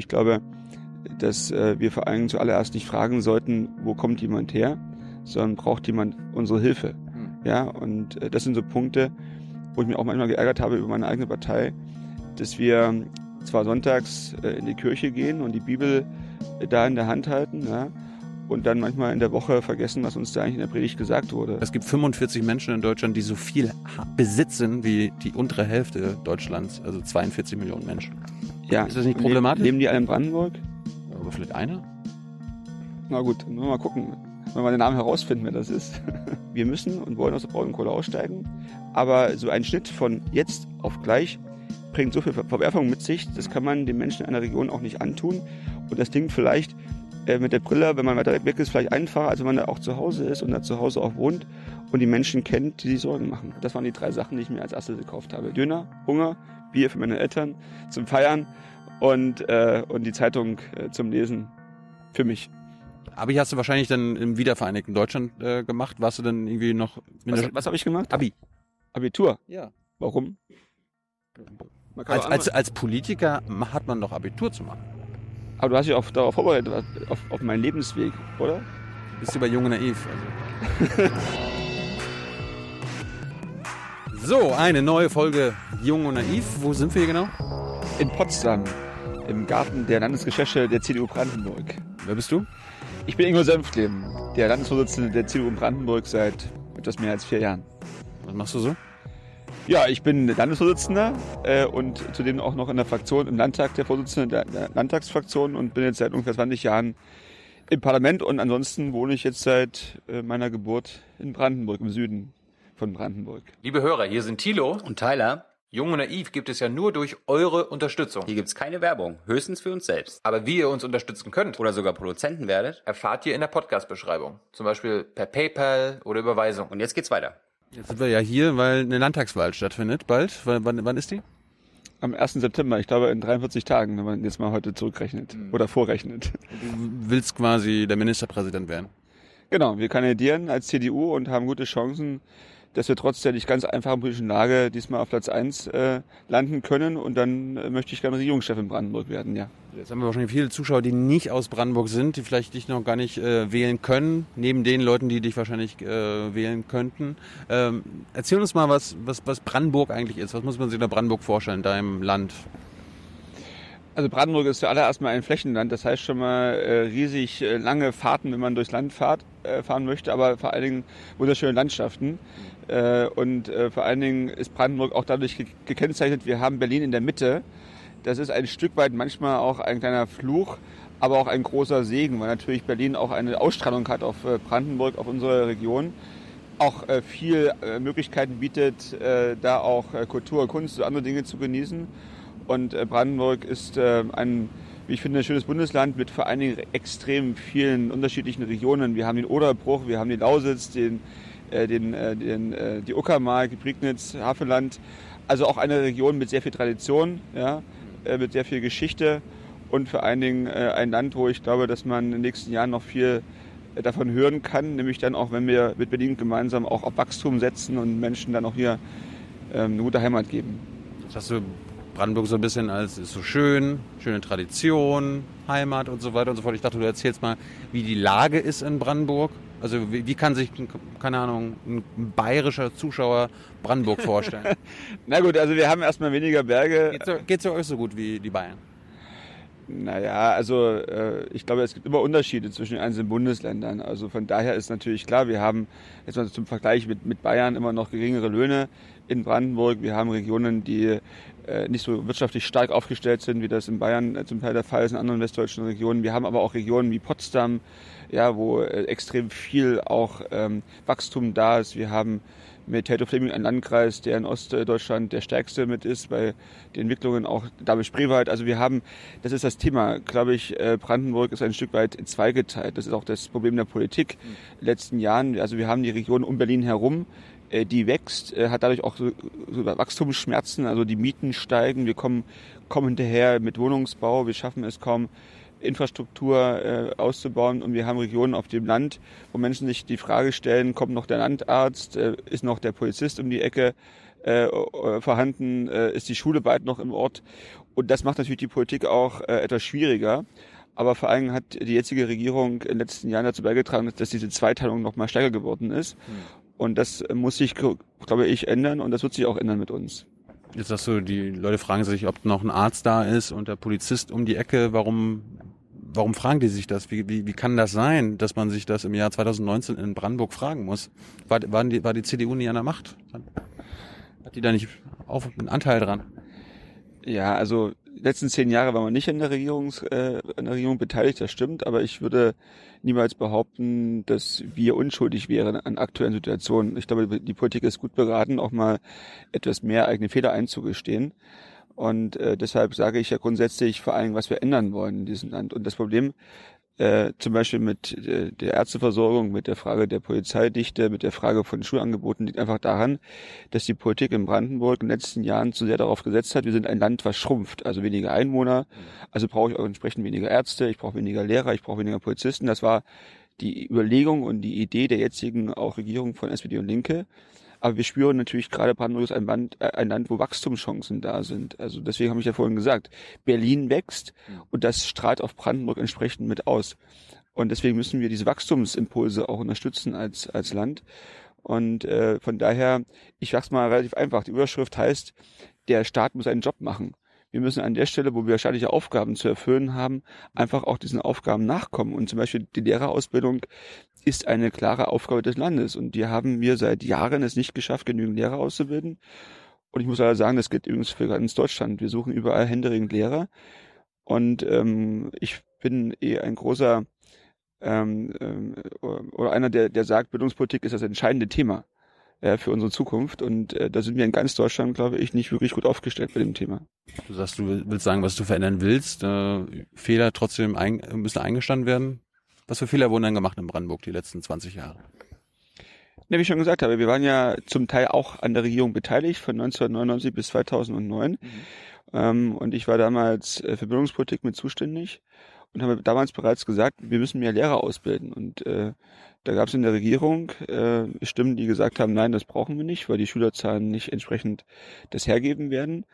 Ich glaube, dass äh, wir vor allem zuallererst nicht fragen sollten, wo kommt jemand her, sondern braucht jemand unsere Hilfe. Hm. Ja, und äh, das sind so Punkte, wo ich mich auch manchmal geärgert habe über meine eigene Partei, dass wir zwar sonntags äh, in die Kirche gehen und die Bibel da in der Hand halten, ja, und dann manchmal in der Woche vergessen, was uns da eigentlich in der Predigt gesagt wurde. Es gibt 45 Menschen in Deutschland, die so viel besitzen wie die untere Hälfte Deutschlands, also 42 Millionen Menschen. Ja. Ist das nicht problematisch? Leben die alle in Brandenburg? Aber vielleicht einer? Na gut, nur mal gucken, wenn wir den Namen herausfinden, wer das ist. Wir müssen und wollen aus der Braunkohle aussteigen, aber so ein Schnitt von jetzt auf gleich bringt so viel Verwerfung mit sich, das kann man den Menschen in einer Region auch nicht antun. Und das klingt vielleicht äh, mit der Brille, wenn man weiter weg ist, vielleicht einfacher, als wenn man da auch zu Hause ist und da zu Hause auch wohnt und die Menschen kennt, die sich Sorgen machen. Das waren die drei Sachen, die ich mir als erstes gekauft habe. Döner, Hunger, Bier für meine Eltern zum Feiern und, äh, und die Zeitung äh, zum Lesen für mich. Abi hast du wahrscheinlich dann im wiedervereinigten Deutschland äh, gemacht. Warst du dann irgendwie noch... Was, was habe ich gemacht? Abi. Abitur? Ja. Warum? Als, als, als Politiker hat man doch Abitur zu machen. Aber du hast dich auch darauf vorbereitet, auf, auf meinen Lebensweg, oder? Bist du bei Junge Naiv. Also. so, eine neue Folge Jung und Naiv. Wo sind wir hier genau? In Potsdam, im Garten der Landesgeschäfte der CDU Brandenburg. Wer bist du? Ich bin Ingo Senftleben, der Landesvorsitzende der CDU in Brandenburg seit etwas mehr als vier Jahren. Was machst du so? Ja, ich bin Landesvorsitzender äh, und zudem auch noch in der Fraktion im Landtag der Vorsitzende der, der Landtagsfraktion und bin jetzt seit ungefähr 20 Jahren im Parlament und ansonsten wohne ich jetzt seit äh, meiner Geburt in Brandenburg, im Süden von Brandenburg. Liebe Hörer, hier sind Thilo und Tyler. Jung und Naiv gibt es ja nur durch eure Unterstützung. Hier gibt es keine Werbung, höchstens für uns selbst. Aber wie ihr uns unterstützen könnt oder sogar Produzenten werdet, erfahrt ihr in der Podcast-Beschreibung. Zum Beispiel per PayPal oder Überweisung. Und jetzt geht's weiter. Jetzt sind wir ja hier, weil eine Landtagswahl stattfindet bald. W wann, wann ist die? Am 1. September, ich glaube in 43 Tagen, wenn man jetzt mal heute zurückrechnet mhm. oder vorrechnet. Du willst quasi der Ministerpräsident werden. Genau, wir kandidieren als CDU und haben gute Chancen, dass wir trotz der nicht ganz einfachen politischen Lage diesmal auf Platz 1 äh, landen können und dann äh, möchte ich gerne Regierungschef in Brandenburg werden, ja. Jetzt haben wir wahrscheinlich viele Zuschauer, die nicht aus Brandenburg sind, die vielleicht dich noch gar nicht äh, wählen können, neben den Leuten, die dich wahrscheinlich äh, wählen könnten. Ähm, erzähl uns mal, was, was, was Brandenburg eigentlich ist. Was muss man sich in Brandenburg vorstellen, deinem Land? Also Brandenburg ist zuallererst mal ein Flächenland, das heißt schon mal äh, riesig äh, lange Fahrten, wenn man durchs Land fahrt, äh, fahren möchte, aber vor allen Dingen wunderschöne Landschaften. Äh, und äh, vor allen Dingen ist Brandenburg auch dadurch ge gekennzeichnet, wir haben Berlin in der Mitte. Das ist ein Stück weit manchmal auch ein kleiner Fluch, aber auch ein großer Segen, weil natürlich Berlin auch eine Ausstrahlung hat auf äh, Brandenburg, auf unsere Region. Auch viel Möglichkeiten bietet, da auch Kultur, Kunst und andere Dinge zu genießen. Und Brandenburg ist ein, wie ich finde, ein schönes Bundesland mit vor allen Dingen extrem vielen unterschiedlichen Regionen. Wir haben den Oderbruch, wir haben den Lausitz, den den, äh, den, äh, die Uckermark, Prignitz, Havelland. Also auch eine Region mit sehr viel Tradition, ja, mit sehr viel Geschichte und vor allen Dingen ein Land, wo ich glaube, dass man in den nächsten Jahren noch viel davon hören kann, nämlich dann auch, wenn wir mit Berlin gemeinsam auch auf Wachstum setzen und Menschen dann auch hier ähm, eine gute Heimat geben. Jetzt hast du Brandenburg so ein bisschen als ist so schön, schöne Tradition, Heimat und so weiter und so fort. Ich dachte, du erzählst mal, wie die Lage ist in Brandenburg also wie, wie, kann sich, keine Ahnung, ein bayerischer Zuschauer Brandenburg vorstellen? Na gut, also wir haben erstmal weniger Berge. Geht es ja euch so gut wie die Bayern? Naja, also äh, ich glaube, es gibt immer Unterschiede zwischen den einzelnen Bundesländern. Also von daher ist natürlich klar, wir haben jetzt mal zum Vergleich mit, mit Bayern immer noch geringere Löhne in Brandenburg. Wir haben Regionen, die nicht so wirtschaftlich stark aufgestellt sind, wie das in Bayern äh, zum Teil der Fall ist, in anderen westdeutschen Regionen. Wir haben aber auch Regionen wie Potsdam, ja, wo äh, extrem viel auch ähm, Wachstum da ist. Wir haben mit Tato Fleming einen Landkreis, der in Ostdeutschland der stärkste mit ist, bei den Entwicklungen auch David Spreewald. Also wir haben, das ist das Thema, glaube ich, äh, Brandenburg ist ein Stück weit zweigeteilt. Das ist auch das Problem der Politik in den letzten Jahren. Also wir haben die Region um Berlin herum, äh, die wächst, äh, hat dadurch auch so Wachstumsschmerzen, also die Mieten steigen, wir kommen, kommen hinterher mit Wohnungsbau, wir schaffen es kaum, Infrastruktur äh, auszubauen. Und wir haben Regionen auf dem Land, wo Menschen sich die Frage stellen, kommt noch der Landarzt, äh, ist noch der Polizist um die Ecke, äh, äh, vorhanden, äh, ist die Schule bald noch im Ort. Und das macht natürlich die Politik auch äh, etwas schwieriger. Aber vor allem hat die jetzige Regierung in den letzten Jahren dazu beigetragen, dass diese Zweiteilung noch mal stärker geworden ist. Mhm. Und das muss sich, glaube ich, ändern und das wird sich auch ändern mit uns. Jetzt sagst du, die Leute fragen sich, ob noch ein Arzt da ist und der Polizist um die Ecke. Warum, warum fragen die sich das? Wie, wie, wie kann das sein, dass man sich das im Jahr 2019 in Brandenburg fragen muss? War, war, die, war die CDU nie an der Macht? Hat die da nicht auf, einen Anteil dran? Ja, also letzten zehn Jahre war man nicht in der, Regierungs, äh, in der Regierung beteiligt, das stimmt, aber ich würde niemals behaupten, dass wir unschuldig wären an aktuellen Situationen. Ich glaube, die Politik ist gut beraten, auch mal etwas mehr eigene Fehler einzugestehen. Und äh, deshalb sage ich ja grundsätzlich vor allem, was wir ändern wollen in diesem Land. Und das Problem äh, zum Beispiel mit äh, der Ärzteversorgung, mit der Frage der Polizeidichte, mit der Frage von Schulangeboten liegt einfach daran, dass die Politik in Brandenburg in den letzten Jahren zu sehr darauf gesetzt hat, wir sind ein Land, was schrumpft, also weniger Einwohner, also brauche ich auch entsprechend weniger Ärzte, ich brauche weniger Lehrer, ich brauche weniger Polizisten. Das war die Überlegung und die Idee der jetzigen auch Regierung von SPD und Linke. Aber wir spüren natürlich gerade Brandenburg ist ein Land, äh, ein Land, wo Wachstumschancen da sind. Also deswegen habe ich ja vorhin gesagt, Berlin wächst mhm. und das strahlt auf Brandenburg entsprechend mit aus. Und deswegen müssen wir diese Wachstumsimpulse auch unterstützen als, als Land. Und äh, von daher, ich sag's mal relativ einfach, die Überschrift heißt, der Staat muss einen Job machen wir müssen an der Stelle, wo wir staatliche Aufgaben zu erfüllen haben, einfach auch diesen Aufgaben nachkommen. Und zum Beispiel die Lehrerausbildung ist eine klare Aufgabe des Landes. Und die haben wir seit Jahren es nicht geschafft, genügend Lehrer auszubilden. Und ich muss leider sagen, das gilt übrigens für ganz Deutschland. Wir suchen überall händeringend Lehrer. Und ähm, ich bin eh ein großer ähm, ähm, oder einer, der, der sagt, Bildungspolitik ist das entscheidende Thema äh, für unsere Zukunft. Und äh, da sind wir in ganz Deutschland, glaube ich, nicht wirklich gut aufgestellt bei dem Thema. Du sagst, du willst sagen, was du verändern willst. Äh, Fehler trotzdem ein, müssen eingestanden werden. Was für Fehler wurden dann gemacht in Brandenburg die letzten 20 Jahre? Ja, wie ich schon gesagt habe, wir waren ja zum Teil auch an der Regierung beteiligt von 1999 bis 2009. Mhm. Ähm, und ich war damals äh, für Bildungspolitik mit zuständig und habe damals bereits gesagt, wir müssen mehr Lehrer ausbilden. Und äh, da gab es in der Regierung äh, Stimmen, die gesagt haben, nein, das brauchen wir nicht, weil die Schülerzahlen nicht entsprechend das hergeben werden.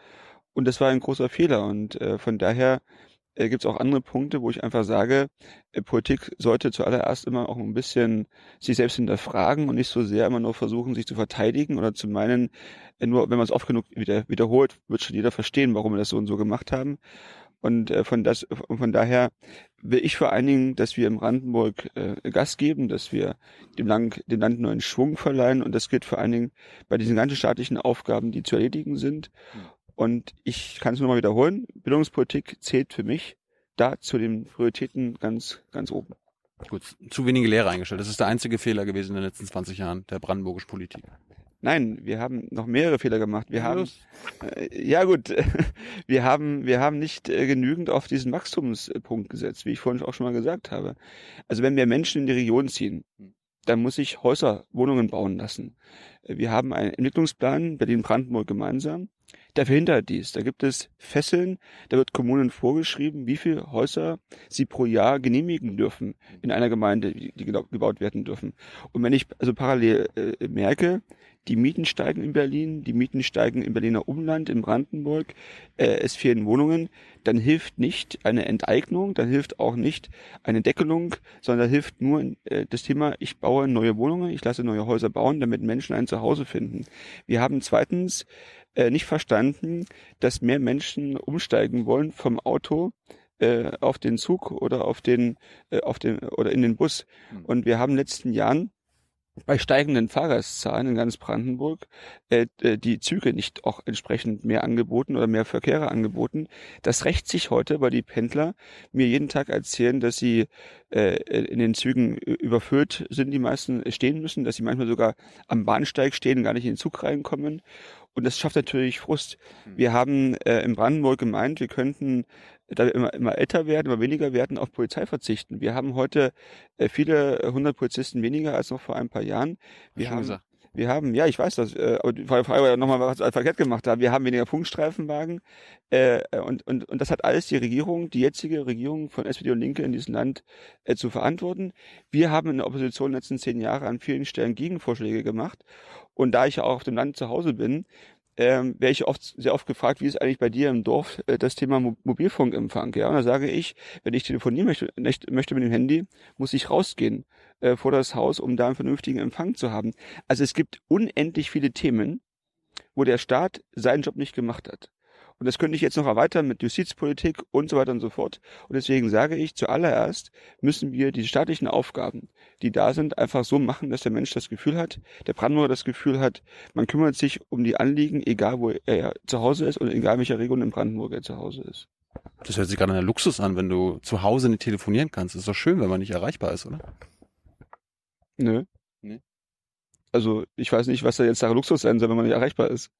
Und das war ein großer Fehler. Und äh, von daher äh, gibt es auch andere Punkte, wo ich einfach sage, äh, Politik sollte zuallererst immer auch ein bisschen sich selbst hinterfragen und nicht so sehr immer nur versuchen, sich zu verteidigen oder zu meinen, äh, nur wenn man es oft genug wieder, wiederholt, wird schon jeder verstehen, warum wir das so und so gemacht haben. Und äh, von, das, von daher will ich vor allen Dingen, dass wir im Brandenburg äh, Gas geben, dass wir dem Land, dem Land neuen Schwung verleihen. Und das gilt vor allen Dingen bei diesen ganzen staatlichen Aufgaben, die zu erledigen sind. Und ich kann es nur mal wiederholen, Bildungspolitik zählt für mich da zu den Prioritäten ganz, ganz oben. Gut, zu wenige Lehrer eingestellt. Das ist der einzige Fehler gewesen in den letzten 20 Jahren der brandenburgischen Politik. Nein, wir haben noch mehrere Fehler gemacht. Wir haben, äh, ja gut, wir haben, wir haben nicht äh, genügend auf diesen Wachstumspunkt gesetzt, wie ich vorhin auch schon mal gesagt habe. Also wenn wir Menschen in die Region ziehen, dann muss ich Häuser, Wohnungen bauen lassen. Wir haben einen Entwicklungsplan Berlin-Brandenburg gemeinsam der verhindert dies. Da gibt es Fesseln, da wird Kommunen vorgeschrieben, wie viele Häuser sie pro Jahr genehmigen dürfen in einer Gemeinde, die gebaut werden dürfen. Und wenn ich also parallel äh, merke, die Mieten steigen in Berlin, die Mieten steigen im Berliner Umland, in Brandenburg, äh, es fehlen Wohnungen, dann hilft nicht eine Enteignung, dann hilft auch nicht eine Deckelung, sondern hilft nur äh, das Thema, ich baue neue Wohnungen, ich lasse neue Häuser bauen, damit Menschen ein Zuhause finden. Wir haben zweitens äh, nicht verstanden, dass mehr Menschen umsteigen wollen vom Auto äh, auf den Zug oder auf den, äh, auf den oder in den Bus. Hm. Und wir haben in den letzten Jahren bei steigenden Fahrgastzahlen in ganz Brandenburg äh, äh, die Züge nicht auch entsprechend mehr angeboten oder mehr Verkehre angeboten. Das rächt sich heute, weil die Pendler mir jeden Tag erzählen, dass sie äh, in den Zügen überfüllt sind, die meisten stehen müssen, dass sie manchmal sogar am Bahnsteig stehen, gar nicht in den Zug reinkommen. Und das schafft natürlich Frust. Hm. Wir haben äh, in Brandenburg gemeint, wir könnten da wir immer, immer älter werden, immer weniger werden, auf Polizei verzichten. Wir haben heute äh, viele hundert Polizisten weniger als noch vor ein paar Jahren. Wir haben, gesagt. wir haben, ja, ich weiß das, äh, aber die ja nochmal, was verkehrt gemacht haben. Wir haben weniger Punktstreifenwagen äh, und, und, und das hat alles die Regierung, die jetzige Regierung von SPD und Linke in diesem Land äh, zu verantworten. Wir haben in der Opposition in den letzten zehn Jahren an vielen Stellen Gegenvorschläge gemacht und da ich ja auch auf dem Land zu Hause bin, ähm, werde ich oft, sehr oft gefragt, wie ist eigentlich bei dir im Dorf äh, das Thema Mo Mobilfunkempfang? Ja, und da sage ich, wenn ich telefonieren möchte, nicht, möchte mit dem Handy, muss ich rausgehen äh, vor das Haus, um da einen vernünftigen Empfang zu haben. Also es gibt unendlich viele Themen, wo der Staat seinen Job nicht gemacht hat. Und das könnte ich jetzt noch erweitern mit Justizpolitik und so weiter und so fort. Und deswegen sage ich, zuallererst müssen wir die staatlichen Aufgaben, die da sind, einfach so machen, dass der Mensch das Gefühl hat, der Brandenburger das Gefühl hat, man kümmert sich um die Anliegen, egal wo er zu Hause ist und egal in welcher Region in Brandenburg er zu Hause ist. Das hört sich gerade an der Luxus an, wenn du zu Hause nicht telefonieren kannst. Das ist doch schön, wenn man nicht erreichbar ist, oder? Nö. Nee. Also ich weiß nicht, was da jetzt der Luxus sein soll, wenn man nicht erreichbar ist.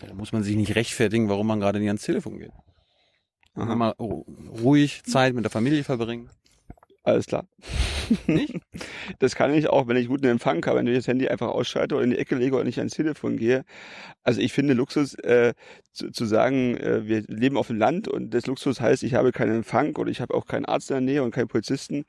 Da muss man sich nicht rechtfertigen, warum man gerade nicht ans Telefon geht. Mal ru- ruhig Zeit mit der Familie verbringen. Alles klar. Nicht? Das kann ich auch, wenn ich guten Empfang habe, wenn ich das Handy einfach ausschalte oder in die Ecke lege oder nicht ans Telefon gehe. Also ich finde Luxus äh, zu, zu sagen, äh, wir leben auf dem Land und das Luxus heißt, ich habe keinen Empfang oder ich habe auch keinen Arzt in der Nähe und keinen Polizisten.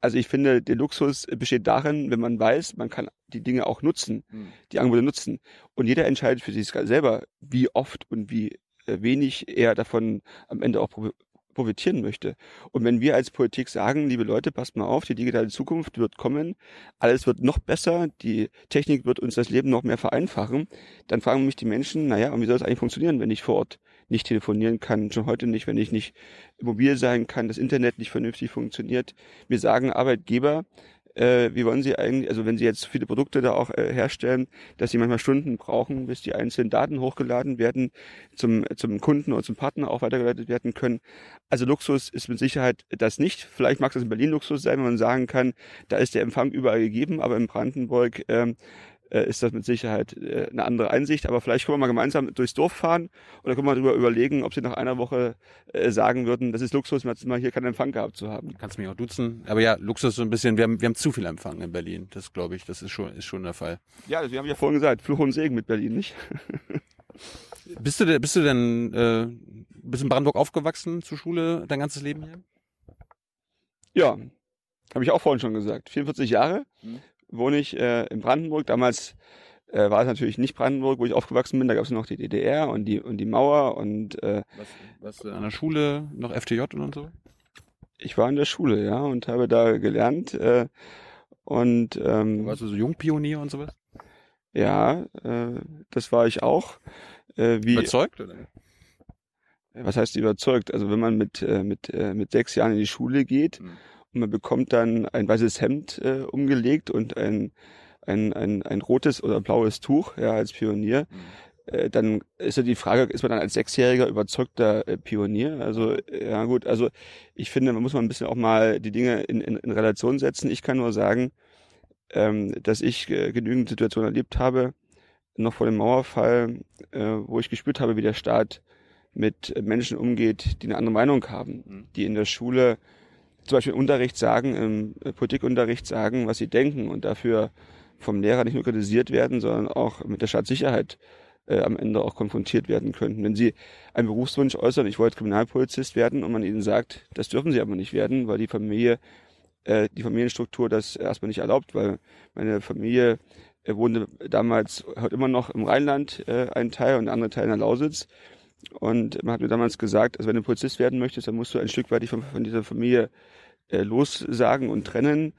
Also ich finde, der Luxus besteht darin, wenn man weiß, man kann die Dinge auch nutzen, Hm. die Angebote nutzen. Und jeder entscheidet für sich selber, wie oft und wie äh, wenig er davon am Ende auch profitieren möchte. Und wenn wir als Politik sagen, liebe Leute, passt mal auf, die digitale Zukunft wird kommen, alles wird noch besser, die Technik wird uns das Leben noch mehr vereinfachen, dann fragen mich die Menschen, naja, und wie soll es eigentlich funktionieren, wenn ich vor Ort nicht telefonieren kann, schon heute nicht, wenn ich nicht mobil sein kann, das Internet nicht vernünftig funktioniert. Wir sagen Arbeitgeber, äh, wie wollen sie eigentlich, also wenn sie jetzt viele Produkte da auch äh, herstellen, dass sie manchmal Stunden brauchen, bis die einzelnen Daten hochgeladen werden, zum, zum Kunden oder zum Partner auch weitergeleitet werden können. Also Luxus ist mit Sicherheit das nicht. Vielleicht mag das in Berlin Luxus sein, wenn man sagen kann, da ist der Empfang überall gegeben, aber in Brandenburg ähm, äh, ist das mit Sicherheit äh, eine andere Einsicht. Aber vielleicht können wir mal gemeinsam durchs Dorf fahren oder können wir darüber überlegen, ob sie nach einer Woche äh, sagen würden, das ist Luxus, mal hier keinen Empfang gehabt zu haben. Kannst mich auch duzen. Aber ja, Luxus so ein bisschen, wir haben, wir haben zu viel Empfang in Berlin. Das glaube ich, das ist schon, ist schon der Fall. Ja, also wir haben ja vorhin gesagt, Fluch und Segen mit Berlin, nicht? Bist du, denn- bist du denn, äh, bist in Brandenburg aufgewachsen zur Schule, dein ganzes Leben hier? Ja, habe ich auch vorhin schon gesagt. 44 Jahre Mhm. Wohne ich äh, in Brandenburg. Damals äh, war es natürlich nicht Brandenburg, wo ich aufgewachsen bin. Da gab es noch die DDR und die und die Mauer und äh, Was, was äh, an der Schule, noch FTJ und so? ich war in der Schule, ja, und habe da gelernt. Äh, und ähm, Warst du so Jungpionier und sowas? ja, äh, das war ich auch. Äh, wie, Überzeugt, oder? was heißt überzeugt? Also wenn man mit äh, mit äh, mit sechs Jahren in die Schule geht Mhm. Man bekommt dann ein weißes Hemd äh, umgelegt und ein ein, ein, ein rotes oder blaues Tuch, ja, als Pionier, äh, dann ist ja die Frage, ist man dann als Sechsjähriger überzeugter äh, Pionier? Also, äh, ja gut, also ich finde, man muss mal ein bisschen auch mal die Dinge in, in, in Relation setzen. Ich kann nur sagen, ähm, dass ich äh, genügend Situationen erlebt habe, noch vor dem Mauerfall, äh, wo ich gespürt habe, wie der Staat mit Menschen umgeht, die eine andere Meinung haben, Mhm. die in der Schule zum Beispiel im Unterricht sagen, im äh, Politikunterricht sagen, was sie denken und dafür vom Lehrer nicht nur kritisiert werden, sondern auch mit der Staatssicherheit äh, am Ende auch konfrontiert werden könnten. Wenn sie einen Berufswunsch äußern, ich wollte Kriminalpolizist werden und man ihnen sagt, das dürfen sie aber nicht werden, weil die Familie, äh, die Familienstruktur das erstmal nicht erlaubt, weil meine Familie äh, wohnte damals, heute immer noch im Rheinland äh, ein Teil und der andere Teil in der Lausitz. Und man hat mir damals gesagt, also wenn du Polizist werden möchtest, dann musst du ein Stück weit von, von dieser Familie äh, lossagen und trennen.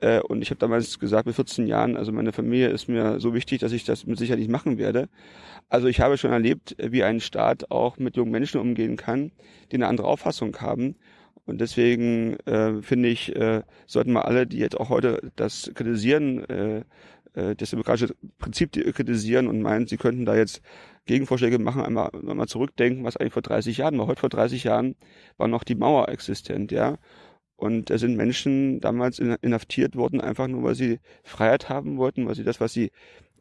Äh, und ich habe damals gesagt, mit 14 Jahren, also meine Familie ist mir so wichtig, dass ich das mit Sicherheit nicht machen werde. Also ich habe schon erlebt, wie ein Staat auch mit jungen Menschen umgehen kann, die eine andere Auffassung haben. Und deswegen äh, finde ich, äh, sollten wir alle, die jetzt auch heute das kritisieren, äh, äh, das demokratische Prinzip kritisieren und meinen, sie könnten da jetzt Gegenvorschläge machen, einmal, einmal zurückdenken, was eigentlich vor 30 Jahren war. Heute vor 30 Jahren war noch die Mauer existent, ja. Und da sind Menschen damals in- inhaftiert worden, einfach nur, weil sie Freiheit haben wollten, weil sie das, was sie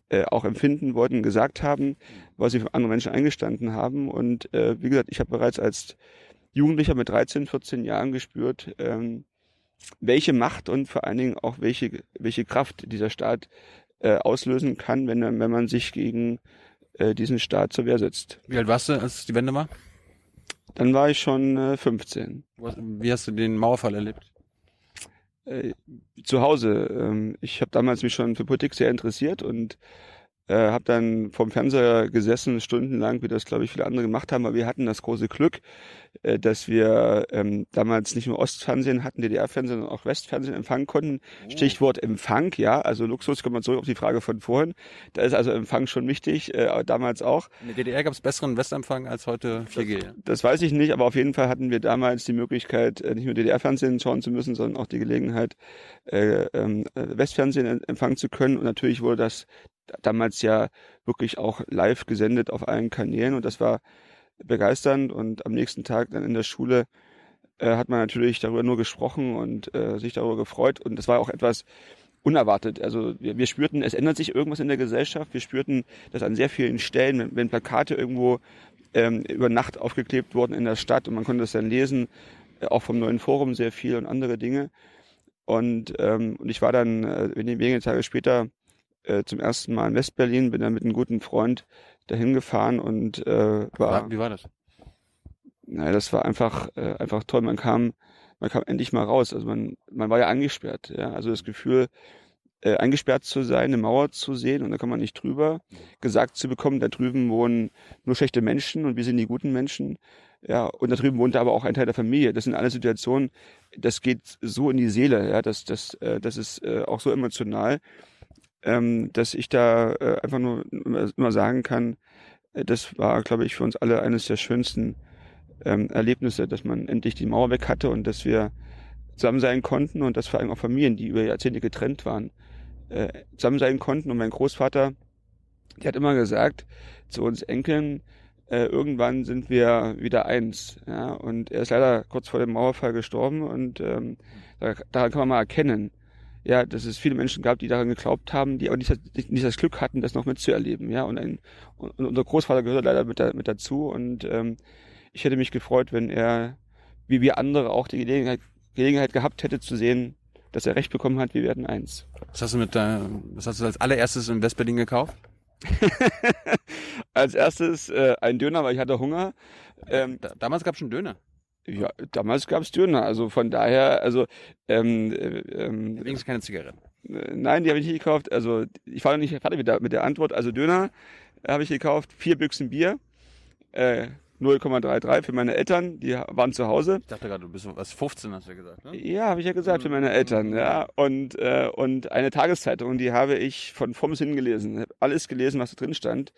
äh, auch empfinden wollten, gesagt haben, weil sie für andere Menschen eingestanden haben. Und äh, wie gesagt, ich habe bereits als Jugendlicher mit 13, 14 Jahren gespürt, ähm, welche Macht und vor allen Dingen auch welche, welche Kraft dieser Staat äh, auslösen kann, wenn, wenn man sich gegen äh, diesen Staat zur Wehr setzt. Wie alt warst du, als die Wende war? Dann war ich schon äh, 15. Was- Wie hast du den Mauerfall erlebt? Äh, zu Hause. Ähm, ich habe damals mich schon für Politik sehr interessiert und äh, habe dann vorm Fernseher gesessen, stundenlang, wie das, glaube ich, viele andere gemacht haben, aber wir hatten das große Glück, äh, dass wir ähm, damals nicht nur Ostfernsehen hatten, DDR-Fernsehen, sondern auch Westfernsehen empfangen konnten. Oh. Stichwort Empfang, ja, also Luxus, kommt man zurück auf die Frage von vorhin. Da ist also Empfang schon wichtig, äh, damals auch. In der DDR gab es besseren Westempfang als heute 4G. Das, das, weiß ich nicht, aber auf jeden Fall hatten wir damals die Möglichkeit, äh, nicht nur DDR-Fernsehen schauen zu müssen, sondern auch die Gelegenheit, äh, ähm, Westfernsehen empfangen zu können. Und natürlich wurde das damals ja wirklich auch live gesendet auf allen Kanälen und das war begeisternd und am nächsten Tag dann in der Schule äh, hat man natürlich darüber nur gesprochen und äh, sich darüber gefreut und das war auch etwas unerwartet. Also wir, wir spürten, es ändert sich irgendwas in der Gesellschaft. Wir spürten, dass an sehr vielen Stellen, wenn, wenn Plakate irgendwo ähm, über Nacht aufgeklebt wurden in der Stadt und man konnte das dann lesen, äh, auch vom neuen Forum sehr viel und andere Dinge. Und, ähm, und ich war dann äh, wenige Tage später äh, zum ersten Mal in Westberlin, bin dann mit einem guten Freund dahin gefahren und äh, war. Wie war das? Naja, das war einfach, äh, einfach toll. Man kam, man kam endlich mal raus. Also man, man war ja angesperrt. Ja? Also das Gefühl, äh, eingesperrt zu sein, eine Mauer zu sehen und da kann man nicht drüber, gesagt zu bekommen, da drüben wohnen nur schlechte Menschen und wir sind die guten Menschen. Ja, und da drüben wohnt aber auch ein Teil der Familie. Das sind alle Situationen, das geht so in die Seele, ja, das, das, äh, das ist äh, auch so emotional ähm, dass ich da äh, einfach nur immer sagen kann, äh, das war, glaube ich, für uns alle eines der schönsten ähm, Erlebnisse, dass man endlich die Mauer weg hatte und dass wir zusammen sein konnten und dass vor allem auch Familien, die über Jahrzehnte getrennt waren, äh, zusammen sein konnten. Und mein Großvater, der hat immer gesagt zu uns Enkeln, äh, irgendwann sind wir wieder eins. Ja? Und er ist leider kurz vor dem Mauerfall gestorben und ähm, da, daran kann man mal erkennen, ja, dass es viele Menschen gab, die daran geglaubt haben, die aber nicht, nicht, nicht das Glück hatten, das noch mitzuerleben, ja. Und, ein, und unser Großvater gehört leider mit, da, mit dazu und ähm, ich hätte mich gefreut, wenn er, wie wir andere, auch die Gelegenheit, Gelegenheit gehabt hätte zu sehen, dass er recht bekommen hat, wir werden eins. Was hast du mit da, was hast du als allererstes in Westberlin gekauft? als erstes äh, ein Döner, weil ich hatte Hunger. Ähm, da, damals gab es schon Döner. Ja, damals gab es Döner, also von daher, also ähm, äh, ähm, Übrigens keine Zigaretten. Äh, nein, die habe ich nicht gekauft. Also ich war noch nicht fertig mit der, mit der Antwort. Also Döner habe ich gekauft, vier Büchsen Bier, äh, 0,33 für meine Eltern, die waren zu Hause. Ich dachte gerade, du bist was 15, hast du ja gesagt, ne? Ja, habe ich ja gesagt, für meine Eltern, ja. Und, äh, und eine Tageszeitung, die habe ich von vorn bis hin gelesen. Alles gelesen, was da drin stand.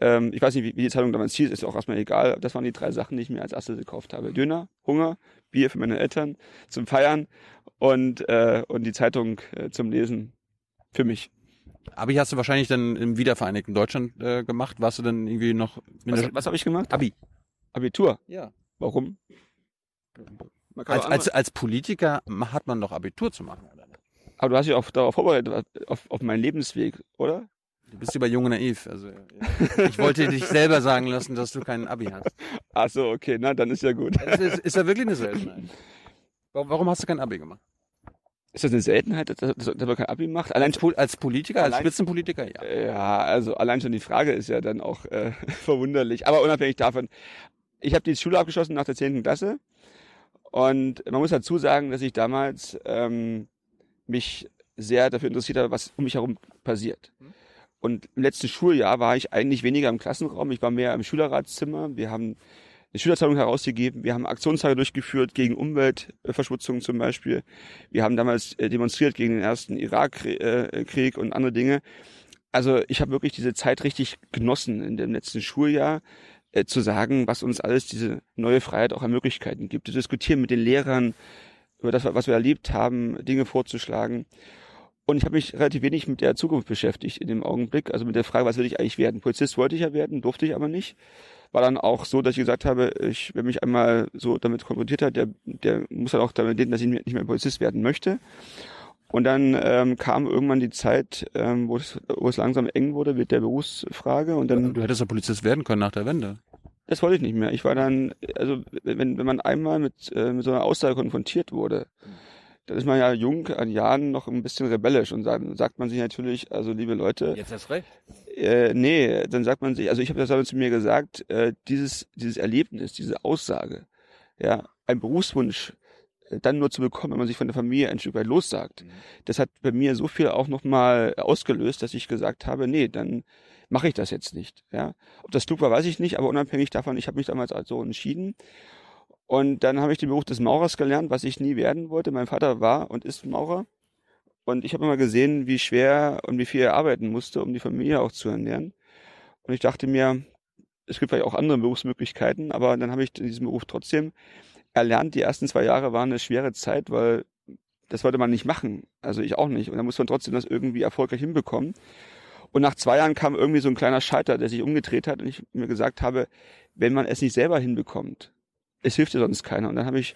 Ähm, ich weiß nicht, wie, wie die Zeitung damals hieß, ist auch erstmal egal. Das waren die drei Sachen, die ich mir als erstes gekauft habe. Döner, Hunger, Bier für meine Eltern zum Feiern und, äh, und die Zeitung äh, zum Lesen für mich. Abi hast du wahrscheinlich dann im wiedervereinigten Deutschland äh, gemacht. Warst du dann irgendwie noch... Was, was habe ich gemacht? Abi. Abitur? Ja. Warum? Als, als, als Politiker hat man doch Abitur zu machen, oder? Aber du hast dich auch darauf vorbereitet, auf, auf meinen Lebensweg, oder? Du bist über jung und naiv. Also ich wollte dich selber sagen lassen, dass du keinen Abi hast. Ach so, okay, na dann ist ja gut. Das ist, ist ja wirklich eine Seltenheit. Warum hast du kein Abi gemacht? Ist das eine Seltenheit, dass, dass, dass man kein Abi macht? Allein als, als Politiker, allein, als Spitzenpolitiker, ja. Ja, also allein schon die Frage ist ja dann auch äh, verwunderlich. Aber unabhängig davon, ich habe die Schule abgeschlossen nach der 10. Klasse und man muss dazu sagen, dass ich damals ähm, mich sehr dafür interessiert habe, was um mich herum passiert. Hm? Und im letzten Schuljahr war ich eigentlich weniger im Klassenraum, ich war mehr im Schülerratszimmer. Wir haben eine Schülerzeitung herausgegeben, wir haben Aktionstage durchgeführt gegen Umweltverschmutzung zum Beispiel. Wir haben damals äh, demonstriert gegen den ersten Irakkrieg und andere Dinge. Also ich habe wirklich diese Zeit richtig genossen in dem letzten Schuljahr äh, zu sagen, was uns alles diese neue Freiheit auch an Möglichkeiten gibt, zu diskutieren mit den Lehrern über das, was wir erlebt haben, Dinge vorzuschlagen. Und ich habe mich relativ wenig mit der Zukunft beschäftigt in dem Augenblick. Also mit der Frage, was will ich eigentlich werden? Polizist wollte ich ja werden, durfte ich aber nicht. War dann auch so, dass ich gesagt habe, ich, wer mich einmal so damit konfrontiert hat, der, der muss dann auch damit leben, dass ich nicht mehr Polizist werden möchte. Und dann ähm, kam irgendwann die Zeit, ähm, wo, es, wo es langsam eng wurde mit der Berufsfrage. Und dann, du hättest ja Polizist werden können nach der Wende. Das wollte ich nicht mehr. Ich war dann, also wenn, wenn man einmal mit, äh, mit so einer Aussage konfrontiert wurde, dann ist man ja jung an Jahren noch ein bisschen rebellisch und dann sagt man sich natürlich, also liebe Leute. Jetzt hast recht. Äh, nee, dann sagt man sich, also ich habe das aber zu mir gesagt, äh, dieses, dieses Erlebnis, diese Aussage, ja, ein Berufswunsch dann nur zu bekommen, wenn man sich von der Familie ein Stück weit lossagt. Das hat bei mir so viel auch nochmal ausgelöst, dass ich gesagt habe, nee, dann mache ich das jetzt nicht. Ja, ob das klug war, weiß ich nicht, aber unabhängig davon, ich habe mich damals also entschieden. Und dann habe ich den Beruf des Maurers gelernt, was ich nie werden wollte. Mein Vater war und ist Maurer. Und ich habe immer gesehen, wie schwer und wie viel er arbeiten musste, um die Familie auch zu ernähren. Und ich dachte mir, es gibt vielleicht auch andere Berufsmöglichkeiten, aber dann habe ich diesen Beruf trotzdem erlernt. Die ersten zwei Jahre waren eine schwere Zeit, weil das wollte man nicht machen. Also ich auch nicht. Und dann muss man trotzdem das irgendwie erfolgreich hinbekommen. Und nach zwei Jahren kam irgendwie so ein kleiner Schalter, der sich umgedreht hat und ich mir gesagt habe, wenn man es nicht selber hinbekommt, es hilft dir sonst keiner. Und dann habe ich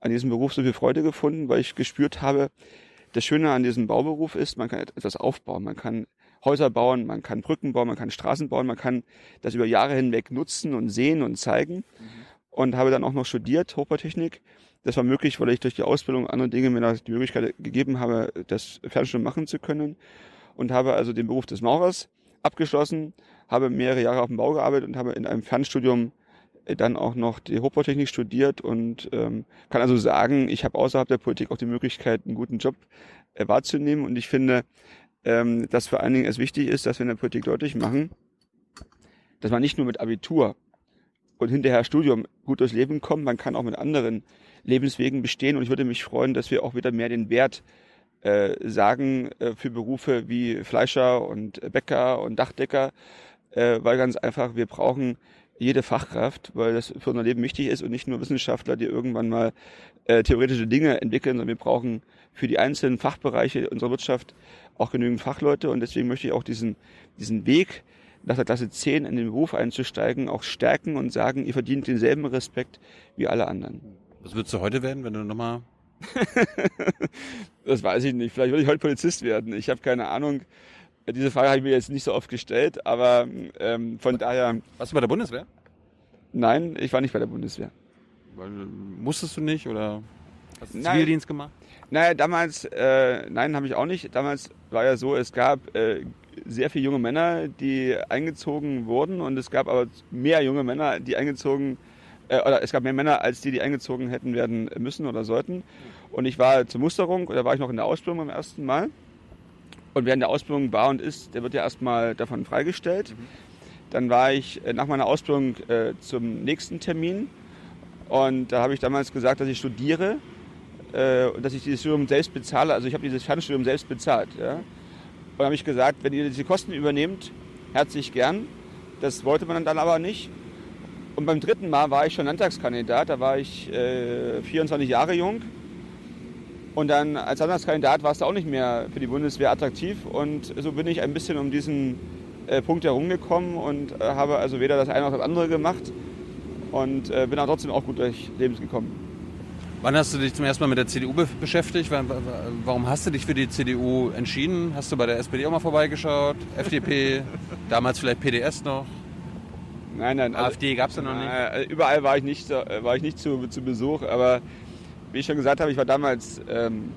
an diesem Beruf so viel Freude gefunden, weil ich gespürt habe, das Schöne an diesem Bauberuf ist, man kann etwas aufbauen, man kann Häuser bauen, man kann Brücken bauen, man kann Straßen bauen, man kann das über Jahre hinweg nutzen und sehen und zeigen. Mhm. Und habe dann auch noch studiert, Hochbautechnik. Das war möglich, weil ich durch die Ausbildung andere Dinge mir die Möglichkeit gegeben habe, das Fernstudium machen zu können. Und habe also den Beruf des Maurers abgeschlossen, habe mehrere Jahre auf dem Bau gearbeitet und habe in einem Fernstudium dann auch noch die Hochbautechnik studiert und ähm, kann also sagen, ich habe außerhalb der Politik auch die Möglichkeit, einen guten Job äh, wahrzunehmen. Und ich finde, ähm, dass vor allen Dingen es wichtig ist, dass wir in der Politik deutlich machen, dass man nicht nur mit Abitur und hinterher Studium gut durchs Leben kommt, man kann auch mit anderen Lebenswegen bestehen. Und ich würde mich freuen, dass wir auch wieder mehr den Wert äh, sagen äh, für Berufe wie Fleischer und Bäcker und Dachdecker, äh, weil ganz einfach wir brauchen jede Fachkraft, weil das für unser Leben wichtig ist und nicht nur Wissenschaftler, die irgendwann mal äh, theoretische Dinge entwickeln, sondern wir brauchen für die einzelnen Fachbereiche unserer Wirtschaft auch genügend Fachleute und deswegen möchte ich auch diesen, diesen Weg nach der Klasse 10 in den Beruf einzusteigen, auch stärken und sagen, ihr verdient denselben Respekt wie alle anderen. Was würdest du heute werden, wenn du nochmal... das weiß ich nicht. Vielleicht würde ich heute Polizist werden. Ich habe keine Ahnung. Diese Frage habe ich mir jetzt nicht so oft gestellt, aber ähm, von daher. Warst du bei der Bundeswehr? Nein, ich war nicht bei der Bundeswehr. Weil, musstest du nicht oder hast du Zivildienst gemacht? Naja, damals, äh, nein, habe ich auch nicht. Damals war ja so, es gab äh, sehr viele junge Männer, die eingezogen wurden und es gab aber mehr junge Männer, die eingezogen äh, oder es gab mehr Männer als die, die eingezogen hätten werden müssen oder sollten. Und ich war zur Musterung, da war ich noch in der Ausbildung beim ersten Mal. Und während der Ausbildung war und ist, der wird ja erstmal davon freigestellt. Mhm. Dann war ich äh, nach meiner Ausbildung äh, zum nächsten Termin und da habe ich damals gesagt, dass ich studiere äh, und dass ich dieses Studium selbst bezahle. Also ich habe dieses Fernstudium selbst bezahlt. Ja? Und habe ich gesagt, wenn ihr diese Kosten übernehmt, herzlich gern. Das wollte man dann aber nicht. Und beim dritten Mal war ich schon Landtagskandidat, da war ich äh, 24 Jahre jung und dann als Landtagskandidat warst du auch nicht mehr für die Bundeswehr attraktiv. Und so bin ich ein bisschen um diesen äh, Punkt herumgekommen und äh, habe also weder das eine noch das andere gemacht. Und äh, bin aber trotzdem auch gut durch Lebens gekommen. Wann hast du dich zum ersten Mal mit der CDU be beschäftigt? Warum hast du dich für die CDU entschieden? Hast du bei der SPD auch mal vorbeigeschaut? FDP? damals vielleicht PDS noch? Nein, nein. AfD also, gab es ja noch nicht? Äh, überall war ich nicht, war ich nicht zu, zu Besuch, aber wie ich schon gesagt habe, ich war damals ähm,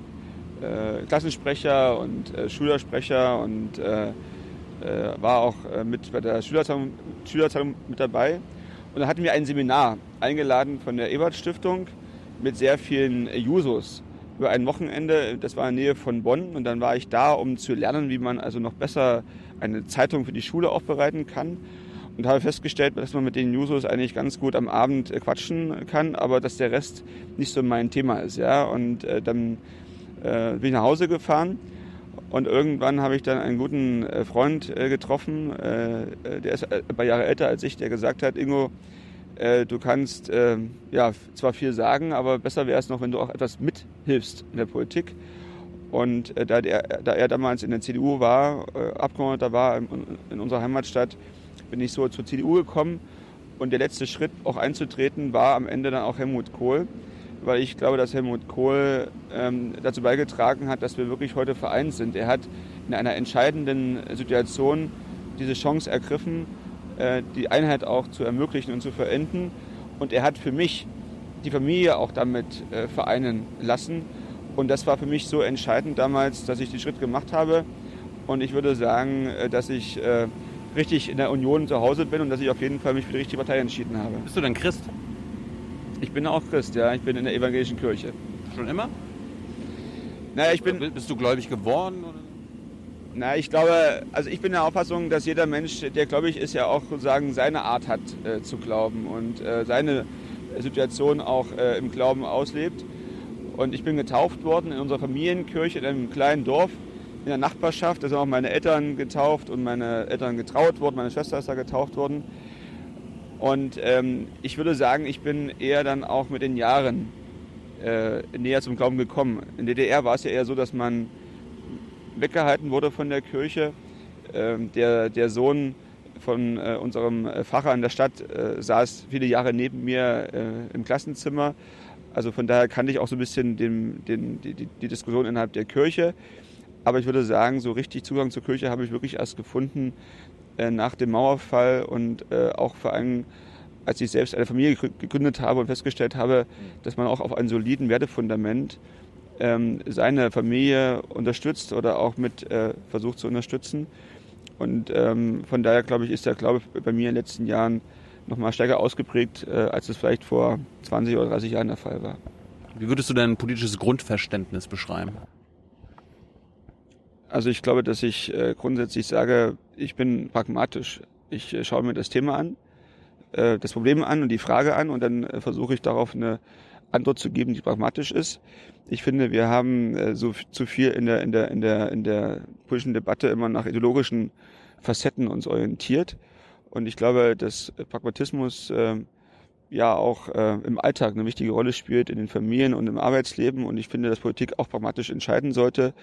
äh, Klassensprecher und äh, Schülersprecher und äh, äh war auch äh, mit bei der Schülerzeitung, Schülerzeitung mit dabei. Und da hatten wir ein Seminar eingeladen von der Ebert Stiftung mit sehr vielen Jusos über ein Wochenende. Das war in der Nähe von Bonn und dann war ich da, um zu lernen, wie man also noch besser eine Zeitung für die Schule aufbereiten kann und habe festgestellt, dass man mit den Jusos eigentlich ganz gut am Abend äh, quatschen kann, aber dass der Rest nicht so mein Thema ist. Ja? Und äh, dann äh, bin ich nach Hause gefahren und irgendwann habe ich dann einen guten äh, Freund äh, getroffen, äh, der ist ein paar Jahre älter als ich, der gesagt hat, Ingo, du kannst ja zwar viel sagen, aber besser wäre es noch, wenn du auch etwas mithilfst in der Politik. Und da, der, da er damals in der CDU war, Abgeordneter war in, in unserer Heimatstadt, bin ich so zur CDU gekommen und der letzte Schritt auch einzutreten war am Ende dann auch Helmut Kohl, weil ich glaube, dass Helmut Kohl ähm, dazu beigetragen hat, dass wir wirklich heute vereint sind. Er hat in einer entscheidenden Situation diese Chance ergriffen, äh, die Einheit auch zu ermöglichen und zu verenden. Und er hat für mich die Familie auch damit äh, vereinen lassen. Und das war für mich so entscheidend damals, dass ich den Schritt gemacht habe. Und ich würde sagen, äh, dass ich äh, richtig in der Union zu Hause bin und dass ich auf jeden Fall mich für die richtige Partei entschieden habe. Bist du denn Christ? Ich bin auch Christ, ja. Ich bin in der evangelischen Kirche. Schon immer? Naja, ich bin, Oder bist du gläubig geworden? Oder? na, ich glaube, also ich bin der Auffassung, dass jeder Mensch, der gläubig ist, ja auch sozusagen seine Art hat äh, zu glauben und äh, seine Situation auch äh, im Glauben auslebt. Und ich bin getauft worden in unserer Familienkirche in einem kleinen Dorf in der Nachbarschaft. Da sind auch meine Eltern getauft und meine Eltern getraut worden. Meine Schwester ist da getauft worden. Und ähm, ich würde sagen, ich bin eher dann auch mit den Jahren äh, näher zum Glauben gekommen. In der DDR war es ja eher so, dass man weggehalten wurde von der Kirche. Ähm, der, der Sohn von äh, unserem äh, Pfarrer in der Stadt äh, saß viele Jahre neben mir äh, im Klassenzimmer. Also von daher kannte ich auch so ein bisschen den, den, die, die, die Diskussion innerhalb der Kirche. Aber ich würde sagen, so richtig Zugang zur Kirche habe ich wirklich erst gefunden äh, nach dem Mauerfall und äh, auch vor allem, als ich selbst eine Familie gegrü- gegründet habe und festgestellt habe, dass man auch auf einem soliden Wertefundament ähm, seine Familie unterstützt oder auch mit äh, versucht zu unterstützen. Und ähm, von daher glaube ich, ist der Glaube bei mir in den letzten Jahren noch mal stärker ausgeprägt, äh, als es vielleicht vor 20 oder 30 Jahren der Fall war. Wie würdest du dein politisches Grundverständnis beschreiben? Also ich glaube, dass ich äh, grundsätzlich sage, ich bin pragmatisch. Ich äh, schaue mir das Thema an, äh, das Problem an und die Frage an und dann versuche ich darauf eine Antwort zu geben, die pragmatisch ist. Ich finde, wir haben so zu viel in der, in der, in der, in der politischen Debatte immer nach ideologischen Facetten uns orientiert. Und ich glaube, dass Pragmatismus äh, ja auch äh, im Alltag eine wichtige Rolle spielt, in den Familien und im Arbeitsleben. Und ich finde, dass Politik auch pragmatisch entscheiden sollte.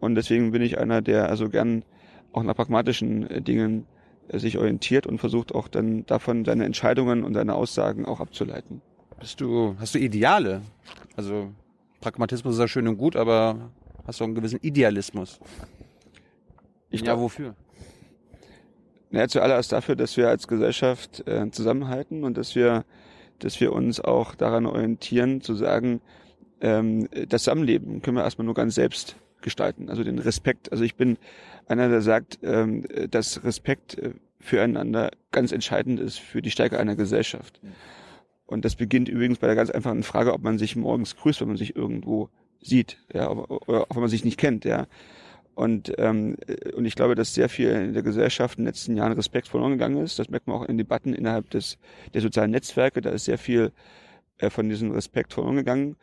Und deswegen bin ich einer, der also gern auch nach pragmatischen äh, Dingen äh, sich orientiert und versucht auch dann davon seine Entscheidungen und seine Aussagen auch abzuleiten. Bist du, hast du Ideale? Also Pragmatismus ist ja schön und gut, aber hast du einen gewissen Idealismus? Ich ja, glaub- wofür? Naja, zuallererst dafür, dass wir als Gesellschaft äh, zusammenhalten und dass wir, dass wir uns auch daran orientieren, zu sagen, ähm, das Zusammenleben können wir erstmal nur ganz selbst gestalten. Also den Respekt. Also ich bin einer, der sagt, ähm, dass Respekt äh, füreinander ganz entscheidend ist für die Stärke einer Gesellschaft. Und das beginnt übrigens bei der ganz einfachen Frage, ob man sich morgens grüßt, wenn man sich irgendwo sieht, ja, oder wenn man sich nicht kennt, ja. Und, ähm, und ich glaube, dass sehr viel in der Gesellschaft in den letzten Jahren Respekt verloren gegangen ist. Das merkt man auch in Debatten innerhalb des, der sozialen Netzwerke. Da ist sehr viel äh, von diesem Respekt verloren gegangen.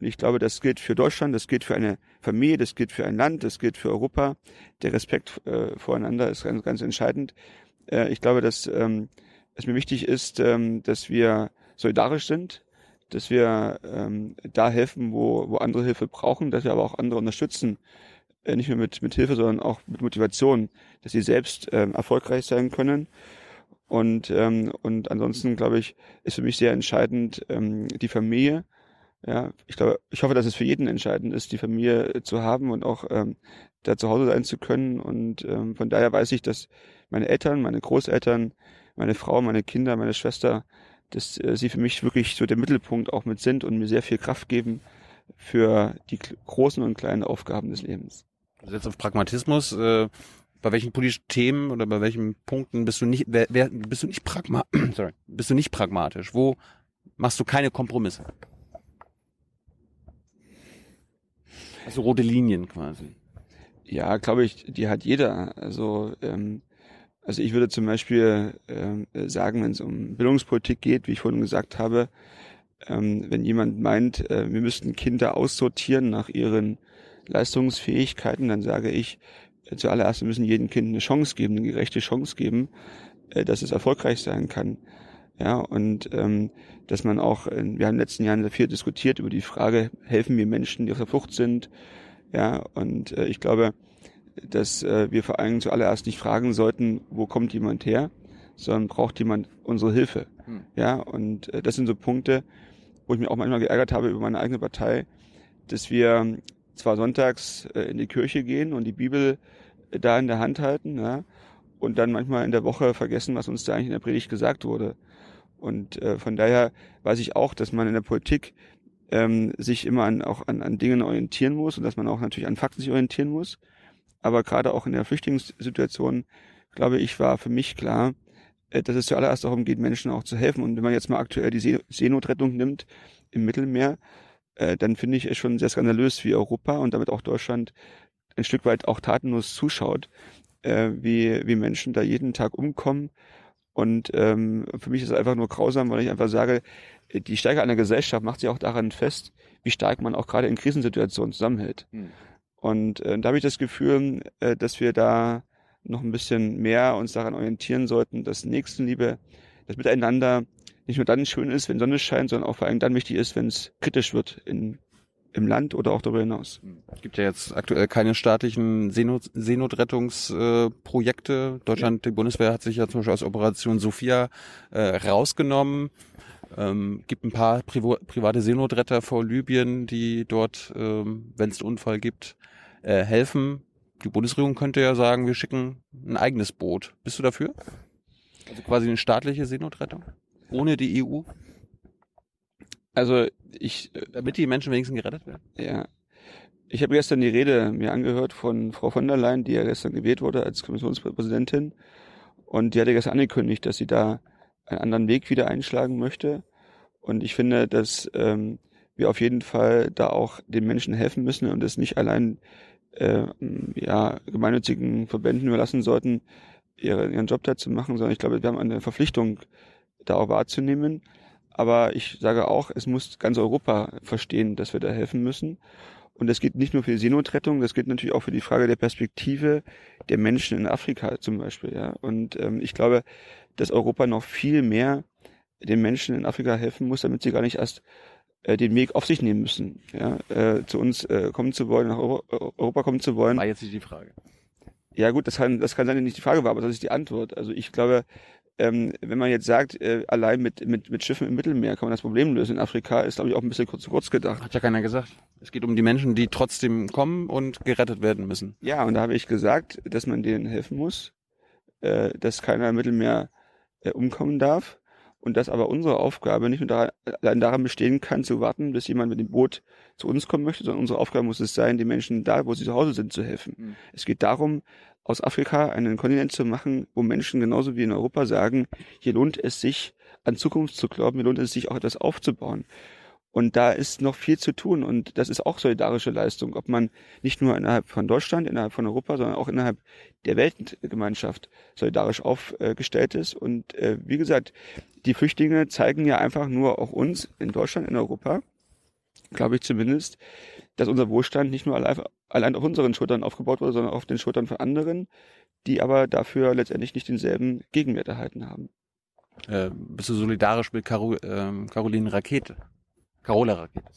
Und ich glaube, das gilt für Deutschland, das gilt für eine Familie, das gilt für ein Land, das gilt für Europa. Der Respekt äh, voreinander ist ganz, ganz entscheidend. Äh, ich glaube, dass ähm, es mir wichtig ist, ähm, dass wir solidarisch sind, dass wir ähm, da helfen, wo, wo andere Hilfe brauchen, dass wir aber auch andere unterstützen, äh, nicht nur mit, mit Hilfe, sondern auch mit Motivation, dass sie selbst ähm, erfolgreich sein können. Und, ähm, und ansonsten, glaube ich, ist für mich sehr entscheidend ähm, die Familie. Ja, ich glaube, ich hoffe, dass es für jeden entscheidend ist, die Familie äh, zu haben und auch ähm, da zu Hause sein zu können. Und ähm, von daher weiß ich, dass meine Eltern, meine Großeltern, meine Frau, meine Kinder, meine Schwester, dass äh, sie für mich wirklich so der Mittelpunkt auch mit sind und mir sehr viel Kraft geben für die großen und kleinen Aufgaben des Lebens. Du setzt auf Pragmatismus. Äh, bei welchen politischen Themen oder bei welchen Punkten bist du nicht, wer, wer, bist du nicht pragma sorry, bist du nicht pragmatisch? Wo machst du keine Kompromisse? Also rote Linien quasi. Ja, glaube ich, die hat jeder. Also, ähm, also ich würde zum Beispiel ähm, sagen, wenn es um Bildungspolitik geht, wie ich vorhin gesagt habe, ähm, wenn jemand meint, äh, wir müssten Kinder aussortieren nach ihren Leistungsfähigkeiten, dann sage ich, äh, zuallererst müssen jedem Kind eine Chance geben, eine gerechte Chance geben, äh, dass es erfolgreich sein kann. Ja, und ähm, dass man auch, äh, wir haben in den letzten Jahren sehr viel diskutiert über die Frage, helfen wir Menschen, die auf der Flucht sind, ja, und äh, ich glaube, dass äh, wir vor allem zuallererst nicht fragen sollten, wo kommt jemand her, sondern braucht jemand unsere Hilfe. Hm. Ja, und äh, das sind so Punkte, wo ich mich auch manchmal geärgert habe über meine eigene Partei, dass wir zwar sonntags äh, in die Kirche gehen und die Bibel äh, da in der Hand halten, ja, und dann manchmal in der Woche vergessen, was uns da eigentlich in der Predigt gesagt wurde. Und äh, von daher weiß ich auch, dass man in der Politik ähm, sich immer an, auch an, an Dingen orientieren muss und dass man auch natürlich an Fakten sich orientieren muss. Aber gerade auch in der Flüchtlingssituation, glaube ich, war für mich klar, äh, dass es zuallererst darum geht, Menschen auch zu helfen. Und wenn man jetzt mal aktuell die See Seenotrettung nimmt im Mittelmeer, äh, dann finde ich es schon sehr skandalös, wie Europa und damit auch Deutschland ein Stück weit auch tatenlos zuschaut, äh, wie, wie Menschen da jeden Tag umkommen. Und ähm, für mich ist es einfach nur grausam, weil ich einfach sage, die Stärke einer Gesellschaft macht sich auch daran fest, wie stark man auch gerade in Krisensituationen zusammenhält. Hm. Und äh, da habe ich das Gefühl, äh, dass wir da noch ein bisschen mehr uns daran orientieren sollten, dass Nächstenliebe, das Miteinander nicht nur dann schön ist, wenn Sonne scheint, sondern auch vor allem dann wichtig ist, wenn es kritisch wird in, im Land oder auch darüber hinaus. Es gibt ja jetzt aktuell keine staatlichen Seenot Seenotrettungsprojekte. Deutschland, ja. die Bundeswehr hat sich ja zum Beispiel aus Operation Sophia äh, rausgenommen. Ähm, gibt ein paar Privo private Seenotretter vor Libyen, die dort, ähm, wenn es einen Unfall gibt, äh, helfen. Die Bundesregierung könnte ja sagen, wir schicken ein eigenes Boot. Bist du dafür? Also quasi eine staatliche Seenotrettung? Ohne die EU? Also ich. Äh, Damit die Menschen wenigstens gerettet werden? Ja. Ich habe gestern die Rede mir angehört von Frau von der Leyen, die ja gestern gewählt wurde als Kommissionspräsidentin. Und die hatte gestern angekündigt, dass sie da einen anderen Weg wieder einschlagen möchte. Und ich finde, dass ähm, wir auf jeden Fall da auch den Menschen helfen müssen und es nicht allein äh, ja, gemeinnützigen Verbänden überlassen sollten, ihre, ihren Job da zu machen, sondern ich glaube, wir haben eine Verpflichtung, da auch wahrzunehmen. Aber ich sage auch, es muss ganz Europa verstehen, dass wir da helfen müssen. Und das geht nicht nur für die Seenotrettung, das geht natürlich auch für die Frage der Perspektive der Menschen in Afrika zum Beispiel. Ja. Und ähm, ich glaube, dass Europa noch viel mehr den Menschen in Afrika helfen muss, damit sie gar nicht erst äh, den Weg auf sich nehmen müssen, ja, äh, zu uns äh, kommen zu wollen, nach Euro Europa kommen zu wollen. War jetzt nicht die Frage. Ja gut, das kann, das kann sein, dass nicht die Frage war, aber das ist die Antwort. Also ich glaube, ähm, wenn man jetzt sagt, äh, allein mit, mit, mit Schiffen im Mittelmeer kann man das Problem lösen in Afrika, ist glaube ich auch ein bisschen kurz, zu kurz gedacht. Hat ja keiner gesagt. Es geht um die Menschen, die trotzdem kommen und gerettet werden müssen. Ja, und da habe ich gesagt, dass man denen helfen muss, äh, dass keiner im Mittelmeer äh, umkommen darf und dass aber unsere Aufgabe nicht nur daran, allein daran bestehen kann, zu warten, bis jemand mit dem Boot zu uns kommen möchte, sondern unsere Aufgabe muss es sein, den Menschen da, wo sie zu Hause sind, zu helfen. Mhm. Es geht darum, aus Afrika einen Kontinent zu machen, wo Menschen genauso wie in Europa sagen, hier lohnt es sich, an Zukunft zu glauben, hier lohnt es sich auch etwas aufzubauen. Und da ist noch viel zu tun und das ist auch solidarische Leistung, ob man nicht nur innerhalb von Deutschland, innerhalb von Europa, sondern auch innerhalb der Weltgemeinschaft solidarisch aufgestellt ist. Und äh, wie gesagt, die Flüchtlinge zeigen ja einfach nur auch uns in Deutschland, in Europa, glaube ich zumindest, dass unser Wohlstand nicht nur allein, auf unseren Schultern aufgebaut wurde, sondern auf den Schultern von anderen, die aber dafür letztendlich nicht denselben Gegenwert erhalten haben. Äh, bist du solidarisch mit Caro, ähm, Caroline Rakete? Carola Rakete.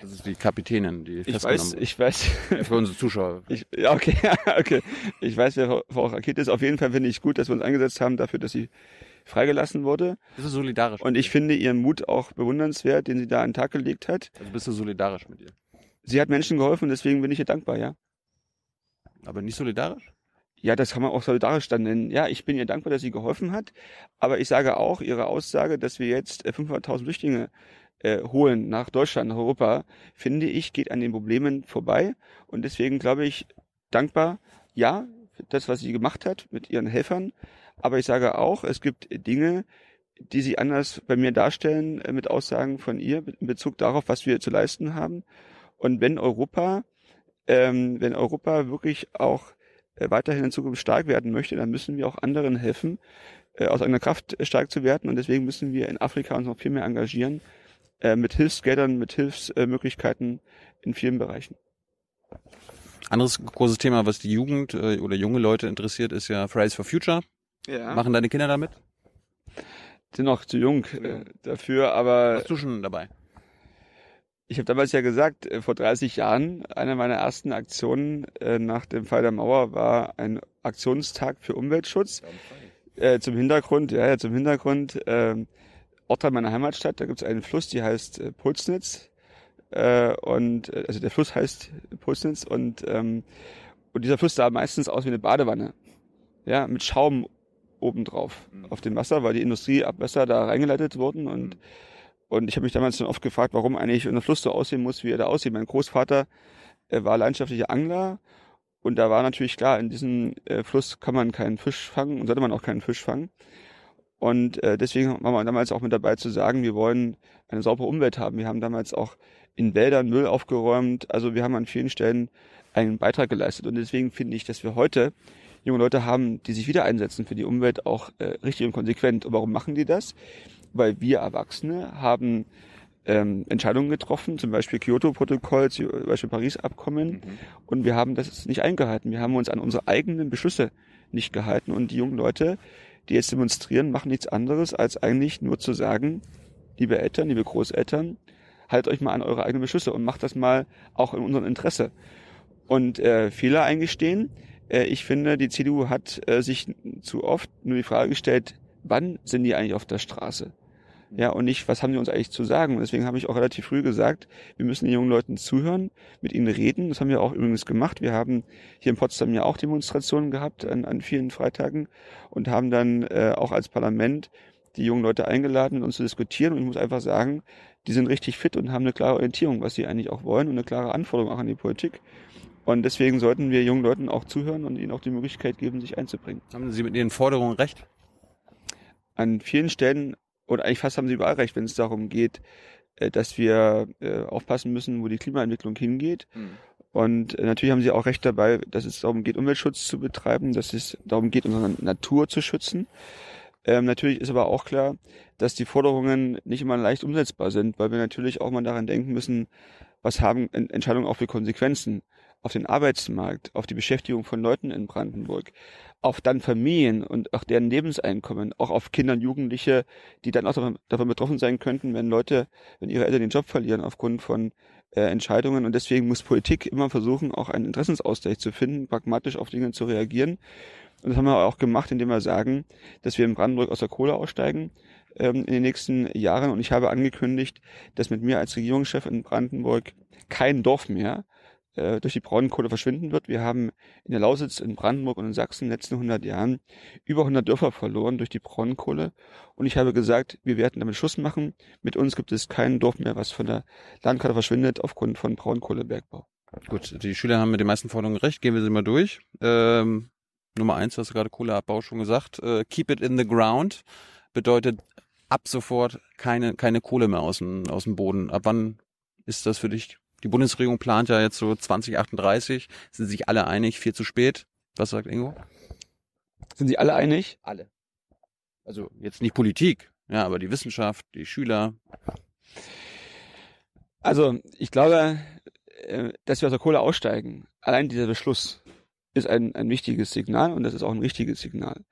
Das ist die Kapitänin, die ich weiß, ich weiß. Für unsere Zuschauer. Ich, ja, okay, okay. Ich weiß, wer Frau Rakete ist. Auf jeden Fall finde ich gut, dass wir uns eingesetzt haben dafür, dass sie freigelassen wurde. Bist du solidarisch? Und ich finde ihren Mut auch bewundernswert, den sie da an den Tag gelegt hat. Also bist du solidarisch mit ihr? Sie hat Menschen geholfen, deswegen bin ich ihr dankbar, ja. Aber nicht solidarisch? Ja, das kann man auch solidarisch dann nennen. Ja, ich bin ihr dankbar, dass sie geholfen hat. Aber ich sage auch, ihre Aussage, dass wir jetzt 500.000 äh, Flüchtlinge äh, holen nach Deutschland, nach Europa, finde ich, geht an den Problemen vorbei. Und deswegen glaube ich, dankbar, ja, das, was sie gemacht hat mit ihren Helfern. Aber ich sage auch, es gibt Dinge, die sie anders bei mir darstellen äh, mit Aussagen von ihr in Bezug darauf, was wir zu leisten haben. Und wenn Europa, ähm, wenn Europa wirklich auch äh, weiterhin in Zukunft stark werden möchte, dann müssen wir auch anderen helfen, äh, aus eigener Kraft stark zu werden. Und deswegen müssen wir in Afrika uns noch viel mehr engagieren, äh, mit Hilfsgeldern, mit Hilfsmöglichkeiten in vielen Bereichen. Anderes großes Thema, was die Jugend oder junge Leute interessiert, ist ja Fridays for Future. Ja. Machen deine Kinder damit? Sind noch zu jung äh, dafür, aber. Warst du schon dabei? Ich habe damals ja gesagt, äh, vor 30 Jahren, eine meiner ersten Aktionen äh, nach dem Fall der Mauer war ein Aktionstag für Umweltschutz. Äh, zum Hintergrund, ja, ja zum Hintergrund, äh, Ortsteil meiner Heimatstadt, da gibt es einen Fluss, die heißt äh, Pulsnitz. Äh, und äh, also der Fluss heißt Pulsnitz und, ähm, und dieser Fluss sah meistens aus wie eine Badewanne. Ja, mit Schaum obendrauf mhm. auf dem Wasser, weil die Industrieabwässer da reingeleitet wurden und mhm und ich habe mich damals schon oft gefragt, warum eigentlich unser Fluss so aussehen muss, wie er da aussieht. Mein Großvater äh, war leidenschaftlicher Angler und da war natürlich klar, in diesem äh, Fluss kann man keinen Fisch fangen und sollte man auch keinen Fisch fangen. Und äh, deswegen waren wir damals auch mit dabei zu sagen, wir wollen eine saubere Umwelt haben. Wir haben damals auch in Wäldern Müll aufgeräumt. Also wir haben an vielen Stellen einen Beitrag geleistet. Und deswegen finde ich, dass wir heute junge Leute haben, die sich wieder einsetzen für die Umwelt, auch äh, richtig und konsequent. Und warum machen die das? Weil wir Erwachsene haben ähm, Entscheidungen getroffen, zum Beispiel Kyoto-Protokoll, zum Beispiel Paris-Abkommen, mhm. und wir haben das nicht eingehalten. Wir haben uns an unsere eigenen Beschlüsse nicht gehalten. Und die jungen Leute, die jetzt demonstrieren, machen nichts anderes, als eigentlich nur zu sagen, liebe Eltern, liebe Großeltern, haltet euch mal an eure eigenen Beschlüsse und macht das mal auch in unserem Interesse. Und äh, Fehler eingestehen. Äh, ich finde, die CDU hat äh, sich zu oft nur die Frage gestellt, wann sind die eigentlich auf der Straße? Ja, und nicht, was haben die uns eigentlich zu sagen? Und deswegen habe ich auch relativ früh gesagt, wir müssen den jungen Leuten zuhören, mit ihnen reden. Das haben wir auch übrigens gemacht. Wir haben hier in Potsdam ja auch Demonstrationen gehabt an, an vielen Freitagen und haben dann äh, auch als Parlament die jungen Leute eingeladen, mit uns zu diskutieren. Und ich muss einfach sagen, die sind richtig fit und haben eine klare Orientierung, was sie eigentlich auch wollen und eine klare Anforderung auch an die Politik. Und deswegen sollten wir jungen Leuten auch zuhören und ihnen auch die Möglichkeit geben, sich einzubringen. Haben Sie mit Ihren Forderungen recht? An vielen Stellen oder eigentlich fast haben sie überall recht, wenn es darum geht, äh, dass wir äh, aufpassen müssen, wo die Klimaentwicklung hingeht. Mhm. Und natürlich haben sie auch recht dabei, dass es darum geht, Umweltschutz zu betreiben, dass es darum geht, unsere Natur zu schützen. Ähm, natürlich ist aber auch klar, dass die Forderungen nicht immer leicht umsetzbar sind, weil wir natürlich auch mal daran denken müssen, was haben Entscheidungen auch für Konsequenzen auf den Arbeitsmarkt, auf die Beschäftigung von Leuten in Brandenburg, auf dann Familien und auch deren Lebenseinkommen, auch auf Kinder und Jugendliche, die dann auch davon, betroffen sein könnten, wenn Leute, wenn ihre Eltern den Job verlieren aufgrund von äh, Entscheidungen. Und deswegen muss Politik immer versuchen, auch einen Interessensausgleich zu finden, pragmatisch auf Dinge zu reagieren. Und das haben wir auch gemacht, indem wir sagen, dass wir in Brandenburg aus der Kohle aussteigen ähm, in den nächsten Jahren. Und ich habe angekündigt, dass mit mir als Regierungschef in Brandenburg kein Dorf mehr äh, durch die Braunkohle verschwinden wird. Wir haben in der Lausitz, in Brandenburg und in Sachsen in den letzten 100 Jahren über 100 Dörfer verloren durch die Braunkohle. Und ich habe gesagt, wir werden damit Schluss machen. Mit uns gibt es kein Dorf mehr, was von der Landkarte verschwindet aufgrund von Braunkohlebergbau. Gut, die Schüler haben mit den meisten Forderungen recht. Gehen wir sie mal durch. Ähm, Nummer eins, hast du gerade Kohleabbau schon gesagt. Äh, keep it in the ground bedeutet ab sofort keine, keine Kohle mehr aus dem, aus dem Boden. Ab wann ist das für dich die Bundesregierung plant ja jetzt so 2038. Sind sich alle einig? Viel zu spät? Was sagt Ingo? Sind sie alle einig? Alle. Also jetzt nicht Politik, ja, aber die Wissenschaft, die Schüler. Also ich glaube, äh, dass wir aus der Kohle aussteigen, allein dieser Beschluss ist ein, ein wichtiges Signal und das ist auch ein richtiges Signal.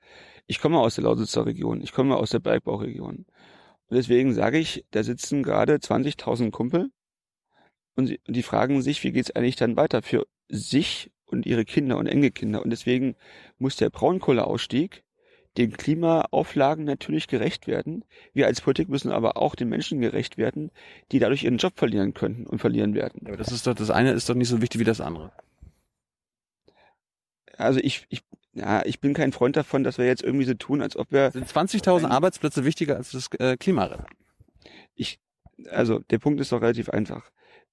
Ich komme aus der Lausitzer Region, ich komme aus der Bergbauregion. Und deswegen sage ich, da sitzen gerade 20.000 Kumpel und, sie, und die fragen sich, wie geht's eigentlich dann weiter für sich und ihre Kinder und Enkelkinder. Und deswegen muss der Braunkohleausstieg den Klimaauflagen natürlich gerecht werden. Wir als Politik müssen aber auch den Menschen gerecht werden, die dadurch ihren Job verlieren könnten und verlieren werden. Aber das ist doch, das eine ist doch nicht so wichtig wie das andere. Also ich, ich, ja, ich bin kein Freund davon, dass wir jetzt irgendwie so tun, als ob wir. Sind 20.000 Arbeitsplätze wichtiger als das äh, Klimarennen? Ich, also der Punkt ist doch relativ einfach.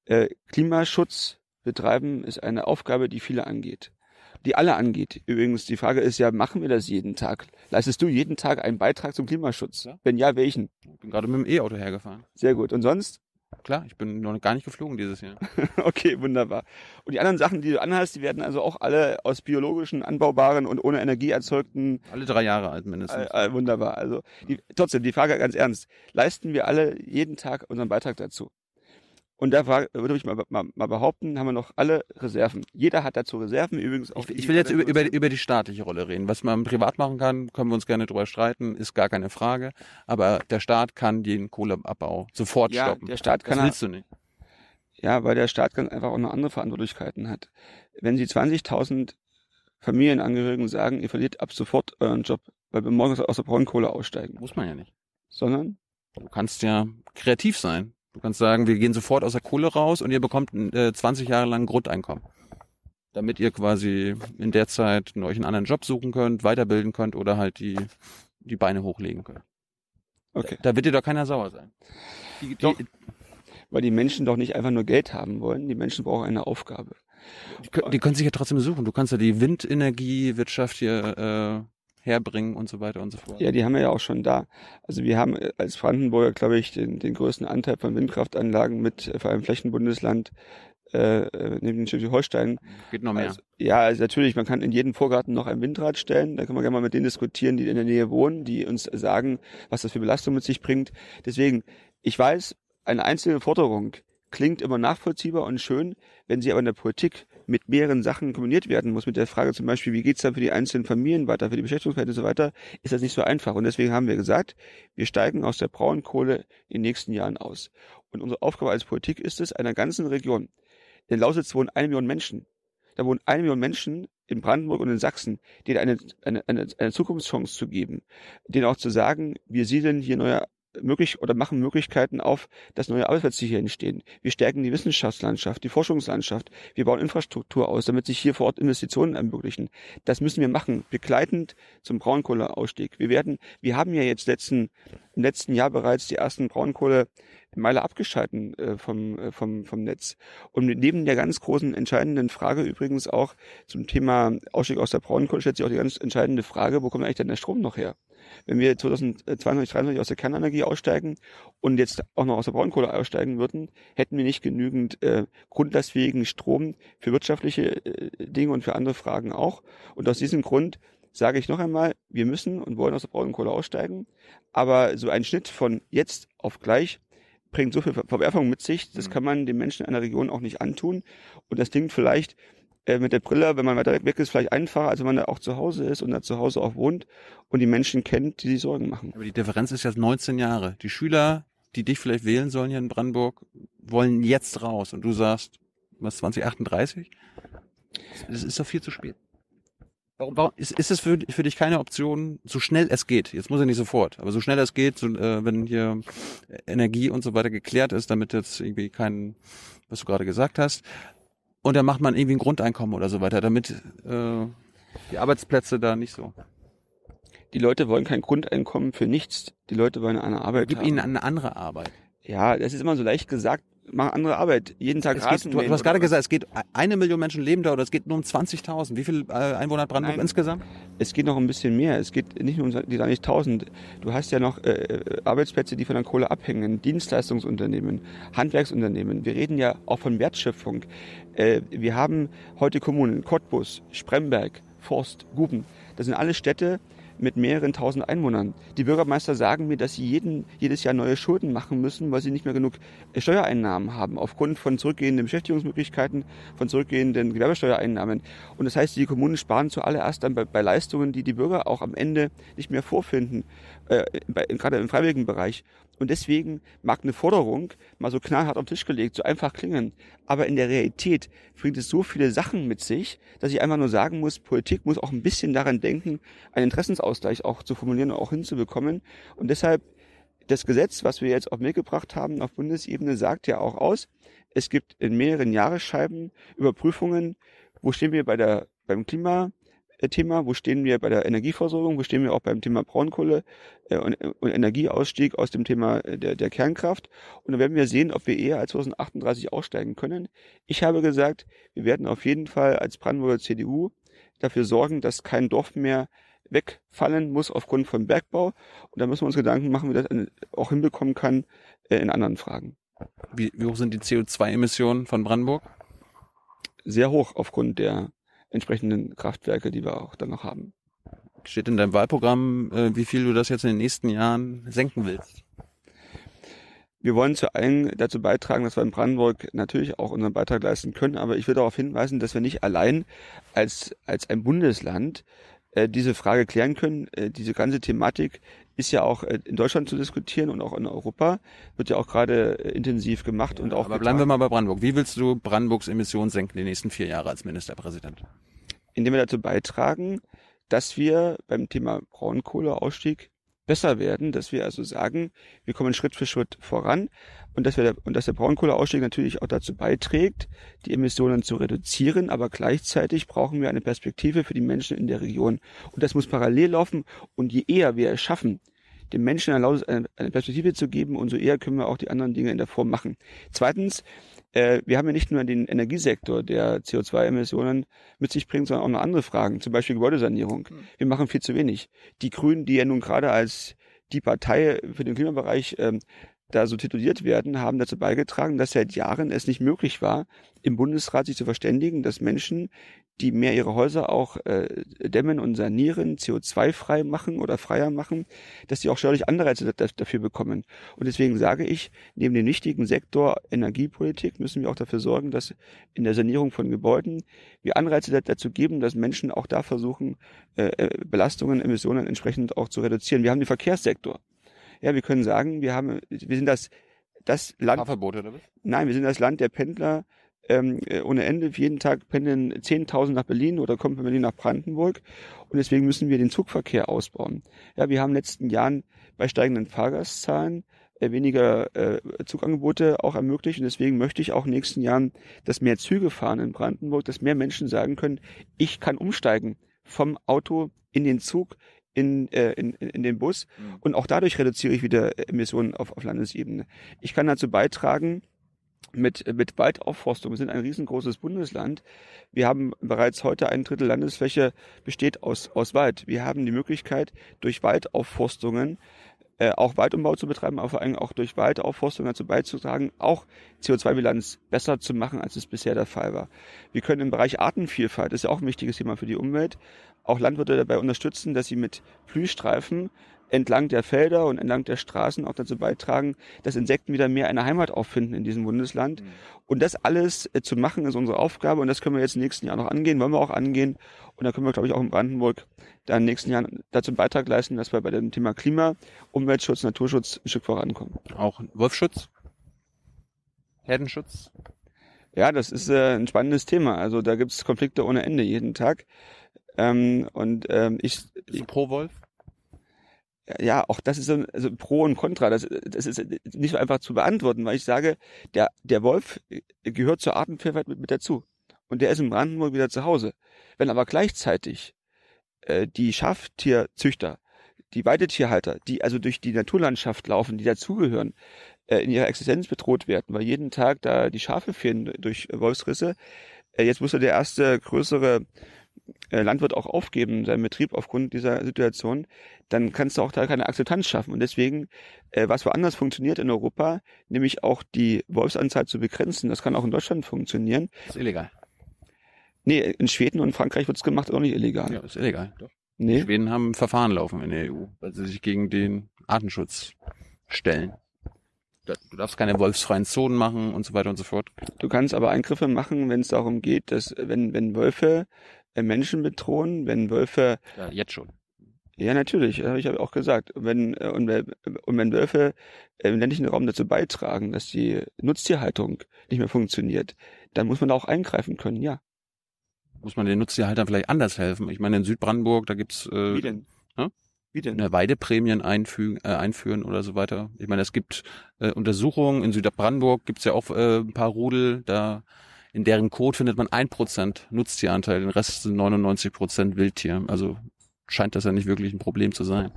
Äh, Klimaschutz betreiben ist eine Aufgabe, die viele angeht. Die alle angeht. Übrigens, die Frage ist ja, machen wir das jeden Tag? Leistest du jeden Tag einen Beitrag zum Klimaschutz? Ja. Wenn ja, welchen? Ich bin gerade mit dem E-Auto hergefahren. Sehr gut. Und sonst? Klar, ich bin noch gar nicht geflogen dieses Jahr. okay, wunderbar. Und die anderen Sachen, die du anhast, die werden also auch alle aus biologischen, anbaubaren und ohne Energie erzeugten. Alle drei Jahre alt mindestens. Äh, äh, wunderbar. Also die, trotzdem, die Frage ganz ernst. Leisten wir alle jeden Tag unseren Beitrag dazu? Und da würde ich mal, mal, mal, behaupten, haben wir noch alle Reserven. Jeder hat dazu Reserven, übrigens auch. Ich, ich will jetzt über, über, über die staatliche Rolle reden. Was man privat machen kann, können wir uns gerne drüber streiten, ist gar keine Frage. Aber der Staat kann den Kohleabbau sofort ja, stoppen. Der Staat kann das willst du nicht. Ja, weil der Staat ganz einfach auch noch andere Verantwortlichkeiten hat. Wenn Sie 20.000 Familienangehörigen sagen, ihr verliert ab sofort euren Job, weil wir morgens aus der Braunkohle aussteigen. Muss man ja nicht. Sondern? Du kannst ja kreativ sein. Du kannst sagen, wir gehen sofort aus der Kohle raus und ihr bekommt äh, 20 Jahre lang Grundeinkommen. Damit ihr quasi in der Zeit euch einen anderen Job suchen könnt, weiterbilden könnt oder halt die, die Beine hochlegen könnt. Okay. Da, da wird dir doch keiner sauer sein. Die, die, doch, weil die Menschen doch nicht einfach nur Geld haben wollen. Die Menschen brauchen eine Aufgabe. Die, die können sich ja trotzdem suchen. Du kannst ja die Windenergiewirtschaft hier äh, herbringen und so weiter und so fort. Ja, die haben wir ja auch schon da. Also wir haben äh, als Brandenburger, glaube ich, den, den größten Anteil von Windkraftanlagen mit äh, vor allem Flächenbundesland äh, äh, neben Schleswig-Holstein. Geht noch mehr. Also, ja, also natürlich, man kann in jeden Vorgarten noch ein Windrad stellen. Da kann man gerne mal mit denen diskutieren, die in der Nähe wohnen, die uns sagen, was das für Belastung mit sich bringt. Deswegen, ich weiß, eine einzelne Forderung klingt immer nachvollziehbar und schön, wenn sie aber in der Politik mit mehreren Sachen kombiniert werden muss, mit der Frage zum Beispiel, wie geht's dann für die einzelnen Familien weiter, für die Beschäftigungsverhältnisse und so weiter, ist das nicht so einfach. Und deswegen haben wir gesagt, wir steigen aus der Braunkohle in den nächsten Jahren aus. Und unsere Aufgabe als Politik ist es, einer ganzen Region, in Lausitz wohnen eine Million Menschen, da wohnen eine Million Menschen in Brandenburg und in Sachsen, denen eine, eine, eine, eine Zukunftschance zu geben, denen auch zu sagen, wir siedeln hier neue möglich oder machen Möglichkeiten auf, dass neue Arbeitsplätze hier entstehen. Wir stärken die Wissenschaftslandschaft, die Forschungslandschaft. Wir bauen Infrastruktur aus, damit sich hier vor Ort Investitionen ermöglichen. Das müssen wir machen, begleitend zum Braunkohleausstieg. Wir werden, wir haben ja jetzt letzten, im letzten Jahr bereits die ersten Braunkohle Meile abgeschalten äh, vom, äh, vom, vom Netz. Und neben der ganz großen entscheidenden Frage übrigens auch zum Thema Ausstieg aus der Braunkohle stellt sich auch die ganz entscheidende Frage, wo kommt eigentlich denn der Strom noch her? Wenn wir 2022, 2023 aus der Kernenergie aussteigen und jetzt auch noch aus der Braunkohle aussteigen würden, hätten wir nicht genügend äh, grundlastfähigen Strom für wirtschaftliche äh, Dinge und für andere Fragen auch. Und aus diesem Grund sage ich noch einmal, wir müssen und wollen aus der Braunkohle aussteigen. Aber so ein Schnitt von jetzt auf gleich bringt so viel Verwerfung mit sich, das mhm. kann man den Menschen in einer Region auch nicht antun. Und das klingt vielleicht äh, mit der Brille, wenn man weiter weg ist, vielleicht einfacher, als wenn man da auch zu Hause ist und da zu Hause auch wohnt und die Menschen kennt, die sich Sorgen machen. Aber die Differenz ist jetzt 19 Jahre. Die Schüler, die dich vielleicht wählen sollen hier in Brandenburg, wollen jetzt raus und du sagst, was 2038? Das ist doch viel zu spät. Warum, warum ist, ist es für, für dich keine Option, so schnell es geht? Jetzt muss er nicht sofort, aber so schnell es geht, so, äh, wenn hier Energie und so weiter geklärt ist, damit jetzt irgendwie kein, was du gerade gesagt hast, und dann macht man irgendwie ein Grundeinkommen oder so weiter, damit äh, die Arbeitsplätze da nicht so. Die Leute wollen kein Grundeinkommen für nichts. Die Leute wollen eine Arbeit. Gib haben. ihnen eine andere Arbeit. Ja, das ist immer so leicht gesagt. Mach andere Arbeit. Jeden Tag es geht, du, du hast gerade gesagt, es geht eine Million Menschen leben da oder es geht nur um 20.000. Wie viele äh, Einwohner hat Brandenburg Nein, insgesamt? Es geht noch ein bisschen mehr. Es geht nicht nur um die 20.000. Du hast ja noch äh, Arbeitsplätze, die von der Kohle abhängen, Dienstleistungsunternehmen, Handwerksunternehmen. Wir reden ja auch von Wertschöpfung. Äh, wir haben heute Kommunen, Cottbus, Spremberg, Forst, Guben. Das sind alle Städte, mit mehreren tausend Einwohnern. Die Bürgermeister sagen mir, dass sie jeden, jedes Jahr neue Schulden machen müssen, weil sie nicht mehr genug äh, Steuereinnahmen haben, aufgrund von zurückgehenden Beschäftigungsmöglichkeiten, von zurückgehenden Gewerbesteuereinnahmen. Und das heißt, die Kommunen sparen zuallererst dann bei, bei Leistungen, die die Bürger auch am Ende nicht mehr vorfinden, äh, bei, gerade im freiwilligen Bereich. Und deswegen mag eine Forderung mal so knallhart auf den Tisch gelegt, so einfach klingen. Aber in der Realität bringt es so viele Sachen mit sich, dass ich einfach nur sagen muss, Politik muss auch ein bisschen daran denken, einen Interessensausgleich auch zu formulieren und auch hinzubekommen. Und deshalb das Gesetz, was wir jetzt auf den Weg gebracht haben auf Bundesebene, sagt ja auch aus, es gibt in mehreren Jahresscheiben Überprüfungen, wo stehen wir bei der, beim Klima, Thema, wo stehen wir bei der Energieversorgung, wo stehen wir auch beim Thema Braunkohle äh, und, und, Energieausstieg aus dem Thema äh, der, der Kernkraft. Und dann werden wir sehen, ob wir eher als 2038 aussteigen können. Ich habe gesagt, wir werden auf jeden Fall als Brandenburger CDU dafür sorgen, dass kein Dorf mehr wegfallen muss aufgrund von Bergbau. Und da müssen wir uns Gedanken machen, wie das auch hinbekommen kann äh, in anderen Fragen. Wie, wie hoch sind die CO2-Emissionen von Brandenburg? Sehr hoch aufgrund der entsprechenden Kraftwerke, die wir auch dann noch haben. Steht in deinem Wahlprogramm, äh, wie viel du das jetzt in den nächsten Jahren senken willst? Wir wollen zu allen dazu beitragen, dass wir in Brandenburg natürlich auch unseren Beitrag leisten können, aber ich will darauf hinweisen, dass wir nicht allein als, als ein Bundesland äh, diese Frage klären können. Äh, diese ganze Thematik ist ja auch äh, in Deutschland zu diskutieren und auch in Europa wird ja auch gerade intensiv gemacht und auch. Aber bleiben wir mal bei Brandenburg. Wie willst du Brandenburgs Emissionen senken die nächsten vier Jahre als Ministerpräsident? Indem wir dazu beitragen, dass wir beim Thema Braunkohleausstieg besser werden, dass wir also sagen, wir kommen Schritt für Schritt voran und dass wir und dass der Braunkohleausstieg natürlich auch dazu beiträgt, die Emissionen zu reduzieren, aber gleichzeitig brauchen wir eine Perspektive für die Menschen in der Region. Und das muss parallel laufen. Und je eher wir es schaffen, den Menschen eine, eine Perspektive zu geben, umso eher können wir auch die anderen Dinge in der Form machen. Zweitens äh, wir haben ja nicht nur den Energiesektor, der CO2-Emissionen mit sich bringt, sondern auch noch andere Fragen, zum Beispiel Gebäudesanierung. Wir machen viel zu wenig. Die Grünen, die ja nun gerade als die Partei für den Klimabereich ähm, da so tituliert werden, haben dazu beigetragen, dass seit Jahren es nicht möglich war, im Bundesrat sich zu verständigen, dass Menschen, die mehr ihre Häuser auch äh, dämmen und sanieren, CO2-frei machen oder freier machen, dass sie auch steuerlich Anreize dafür bekommen. Und deswegen sage ich, neben dem wichtigen Sektor Energiepolitik müssen wir auch dafür sorgen, dass in der Sanierung von Gebäuden wir Anreize dazu geben, dass Menschen auch da versuchen, äh, äh, Belastungen, Emissionen entsprechend auch zu reduzieren. Wir haben den Verkehrssektor. Ja, wir können sagen, wir haben, wir sind das, das Land. Fahrverbote oder was? Nein, wir sind das Land der Pendler ähm, äh, ohne Ende. Jeden Tag pendeln 10.000 nach Berlin oder kommen von Berlin nach Brandenburg. Und deswegen müssen wir den Zugverkehr ausbauen. Ja, wir haben in den letzten Jahren bei steigenden Fahrgastzahlen äh, weniger äh, Zugangebote auch ermöglicht. Und deswegen möchte ich auch in den nächsten Jahren, dass mehr Züge fahren in Brandenburg, dass mehr Menschen sagen können, ich kann umsteigen vom Auto in den Zug, in, äh, in, in den Bus Mhm. und auch dadurch reduziere ich wieder Emissionen auf, auf Landesebene. Ich kann dazu beitragen, mit, mit Waldaufforstung. Wir sind ein riesengroßes Bundesland. Wir haben bereits heute ein Drittel Landesfläche besteht aus, aus Wald. Wir haben die Möglichkeit, durch Waldaufforstungen äh, auch Waldumbau zu betreiben, aber vor allem auch durch Waldaufforstung dazu beizutragen, auch CO2-Bilanz besser zu machen, als es bisher der Fall war. Wir können im Bereich Artenvielfalt, das ist ja auch ein wichtiges Thema für die Umwelt, auch Landwirte dabei unterstützen, dass sie mit Blühstreifen entlang der Felder und entlang der Straßen auch dazu beitragen, dass Insekten wieder mehr eine Heimat auffinden in diesem Bundesland. Und das alles äh, zu machen, ist unsere Aufgabe und das können wir jetzt im nächsten Jahr noch angehen, wollen wir auch angehen. Und da können wir, glaube ich, auch in Brandenburg dann in den nächsten Jahren dazu einen Beitrag leisten, dass wir bei dem Thema Klima, Umweltschutz, Naturschutz ein Stück vorankommen. Auch Wolfschutz? Herdenschutz? Ja, das ist äh, ein spannendes Thema. Also da gibt es Konflikte ohne Ende jeden Tag. Ähm, und ähm, ich, du pro Wolf? Ja, auch das ist so ein, also Pro und Contra. Das, das ist nicht so einfach zu beantworten, weil ich sage, der, der Wolf gehört zur Artenvielfalt mit, mit dazu. Und der ist in Brandenburg wieder zu Hause. Wenn aber gleichzeitig äh, die Schaftierzüchter, die Weidetierhalter, die also durch die Naturlandschaft laufen, die dazugehören, äh, in ihrer Existenz bedroht werden, weil jeden Tag da die Schafe fehlen durch Wolfsrisse. Äh, jetzt musste der erste größere Landwirt auch aufgeben, seinen Betrieb aufgrund dieser Situation, dann kannst du auch da keine Akzeptanz schaffen. Und deswegen, äh, was woanders funktioniert in Europa, nämlich auch die Wolfsanzahl zu begrenzen, das kann auch in Deutschland funktionieren. Das ist illegal. Nee, in Schweden und Frankreich wird's gemacht, ist auch nicht illegal. Ja, ist illegal. Doch. Die Nee. Schweden haben ein Verfahren laufen in der EU, weil sie sich gegen den Artenschutz stellen. Du darfst keine wolfsfreien Zonen machen und so weiter und so fort. Du kannst aber Eingriffe machen, wenn es darum geht, dass wenn, wenn Wölfe äh, Menschen bedrohen, wenn Wölfe Ja, jetzt schon. Ja, natürlich, habe ich aber auch gesagt. Wenn, äh, und, wenn- und wenn Wölfe äh, im ländlichen Raum dazu beitragen, dass die Nutztierhaltung nicht mehr funktioniert, dann muss man da auch eingreifen können, ja. Muss man den Nutztierhaltern vielleicht anders helfen? Ich meine, in Südbrandenburg, da gibt's äh, Wie denn? Hä? Wie denn? eine Weideprämien einfügen, äh, einführen oder so weiter. Ich meine, es gibt äh, Untersuchungen, in Südbrandenburg gibt's ja auch äh, ein paar Rudel, da in deren Code findet man ein Prozent Nutztieranteil, den Rest sind 99 Prozent Wildtier. Also scheint das ja nicht wirklich ein Problem zu sein.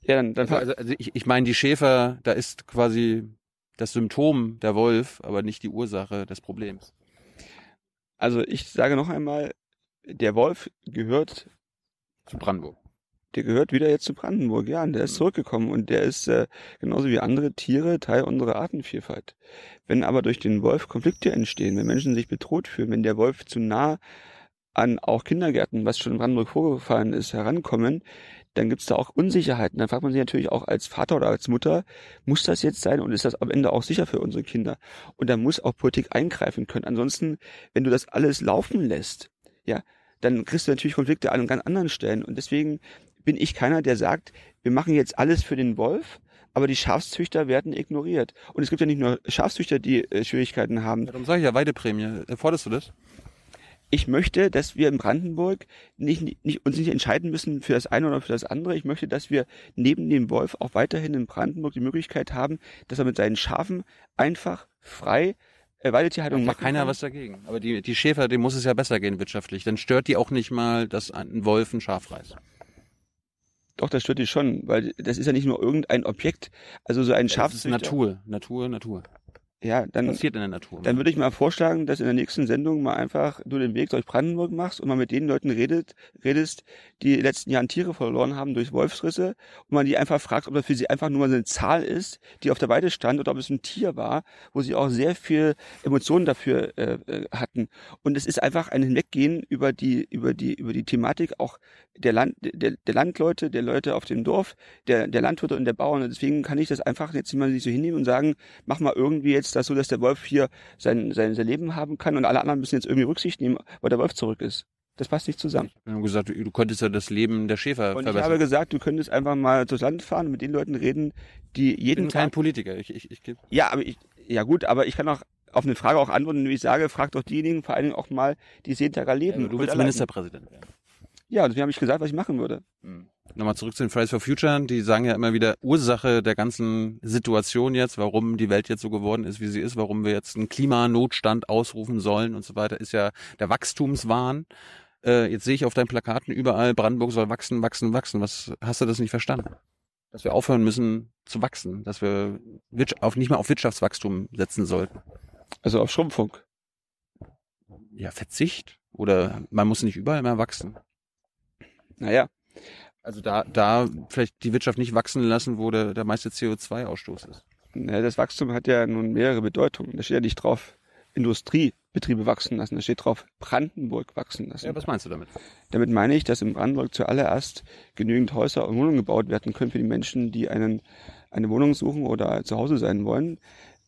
Ja, dann, dann Also, also ich, ich meine, die Schäfer, da ist quasi das Symptom der Wolf, aber nicht die Ursache des Problems. also ich sage noch einmal, der Wolf gehört, Zu Brandenburg. Der gehört wieder jetzt zu Brandenburg, ja, und der ist zurückgekommen und der ist äh, genauso wie andere Tiere Teil unserer Artenvielfalt. Wenn aber durch den Wolf Konflikte entstehen, wenn Menschen sich bedroht fühlen, wenn der Wolf zu nah an auch Kindergärten, was schon in Brandenburg vorgefallen ist, herankommen, dann gibt's da auch Unsicherheiten. Dann fragt man sich natürlich auch als Vater oder als Mutter, muss das jetzt sein und ist das am Ende auch sicher für unsere Kinder? Und da muss auch Politik eingreifen können. Ansonsten, wenn du das alles laufen lässt, ja, dann kriegst du natürlich Konflikte an ganz anderen Stellen. Und deswegen bin ich keiner, der sagt, wir machen jetzt alles für den Wolf, aber die Schafszüchter werden ignoriert. Und es gibt ja nicht nur Schafszüchter, die äh, Schwierigkeiten haben. Darum sage ich ja Weideprämie. Forderst du das? Ich möchte, dass wir in Brandenburg nicht, nicht, uns nicht entscheiden müssen für das eine oder für das andere. Ich möchte, dass wir neben dem Wolf auch weiterhin in Brandenburg die Möglichkeit haben, dass er mit seinen Schafen einfach frei äh, Weidetierhaltung machen keiner kann. was dagegen. Aber die, die Schäfer, dem muss es ja besser gehen wirtschaftlich. Dann stört die auch nicht mal, dass ein Wolf ein Schaf reißt. Doch, das stört die schon, weil das ist ja nicht nur irgendein Objekt. Also so ein Schafzüchter. Natur, Natur, Natur. Ja, dann, passiert in der Natur. dann würde ich mal vorschlagen, dass in der nächsten Sendung mal einfach du den Weg durch Brandenburg machst und mal mit den Leuten redet, redest, die in den letzten Jahren Tiere verloren haben durch Wolfsrisse und man die einfach fragt, ob das für sie einfach nur mal so eine Zahl ist, die auf der Weide stand oder ob es ein Tier war, wo sie auch sehr viel Emotionen dafür äh, äh, hatten. Und es ist einfach ein Hinweggehen über die, über die, über die Thematik auch der Land, der, der Landleute, der Leute auf dem Dorf, der, der Landwirte und der Bauern. Und deswegen kann ich das einfach jetzt mal nicht so hinnehmen und sagen, mach mal irgendwie jetzt das so, dass der Wolf hier sein, sein, sein Leben haben kann und alle anderen müssen jetzt irgendwie Rücksicht nehmen, weil der Wolf zurück ist. Das passt nicht zusammen. Wir haben gesagt, du, du könntest ja das Leben der Schäfer Und ich verbessern. habe gesagt, du könntest einfach mal durchs Land fahren und mit den Leuten reden, die ich jeden bin kein Tag. Politiker. Ich, ich, ich, Ja, aber ich, ja gut, aber ich kann auch auf eine Frage auch antworten, indem ich sage, frag doch diejenigen vor allen Dingen auch mal, die jeden Tag erleben. du und willst erleiden. Ministerpräsident werden. Ja, deswegen habe ich gesagt, was ich machen würde. Nochmal zurück zu den Fridays for Future. Die sagen ja immer wieder, Ursache der ganzen Situation jetzt, warum die Welt jetzt so geworden ist, wie sie ist, warum wir jetzt einen Klimanotstand ausrufen sollen und so weiter, ist ja der Wachstumswahn. Äh, jetzt sehe ich auf deinen Plakaten überall, Brandenburg soll wachsen, wachsen, wachsen. Was hast du das nicht verstanden? Dass wir aufhören müssen zu wachsen, dass wir auf, nicht mehr auf Wirtschaftswachstum setzen sollten. Also auf Schrumpfung. Ja, Verzicht? Oder man muss nicht überall mehr wachsen. Naja, Also da, da vielleicht die Wirtschaft nicht wachsen lassen, wo der, der meiste CO2-Ausstoß ist. ne, das Wachstum hat ja nun mehrere Bedeutungen. Da steht ja nicht drauf, Industriebetriebe wachsen lassen. Da steht drauf, Brandenburg wachsen lassen. Ja, was meinst du damit? Damit meine ich, dass in Brandenburg zuallererst genügend Häuser und Wohnungen gebaut werden können für die Menschen, die einen, eine Wohnung suchen oder zu Hause sein wollen.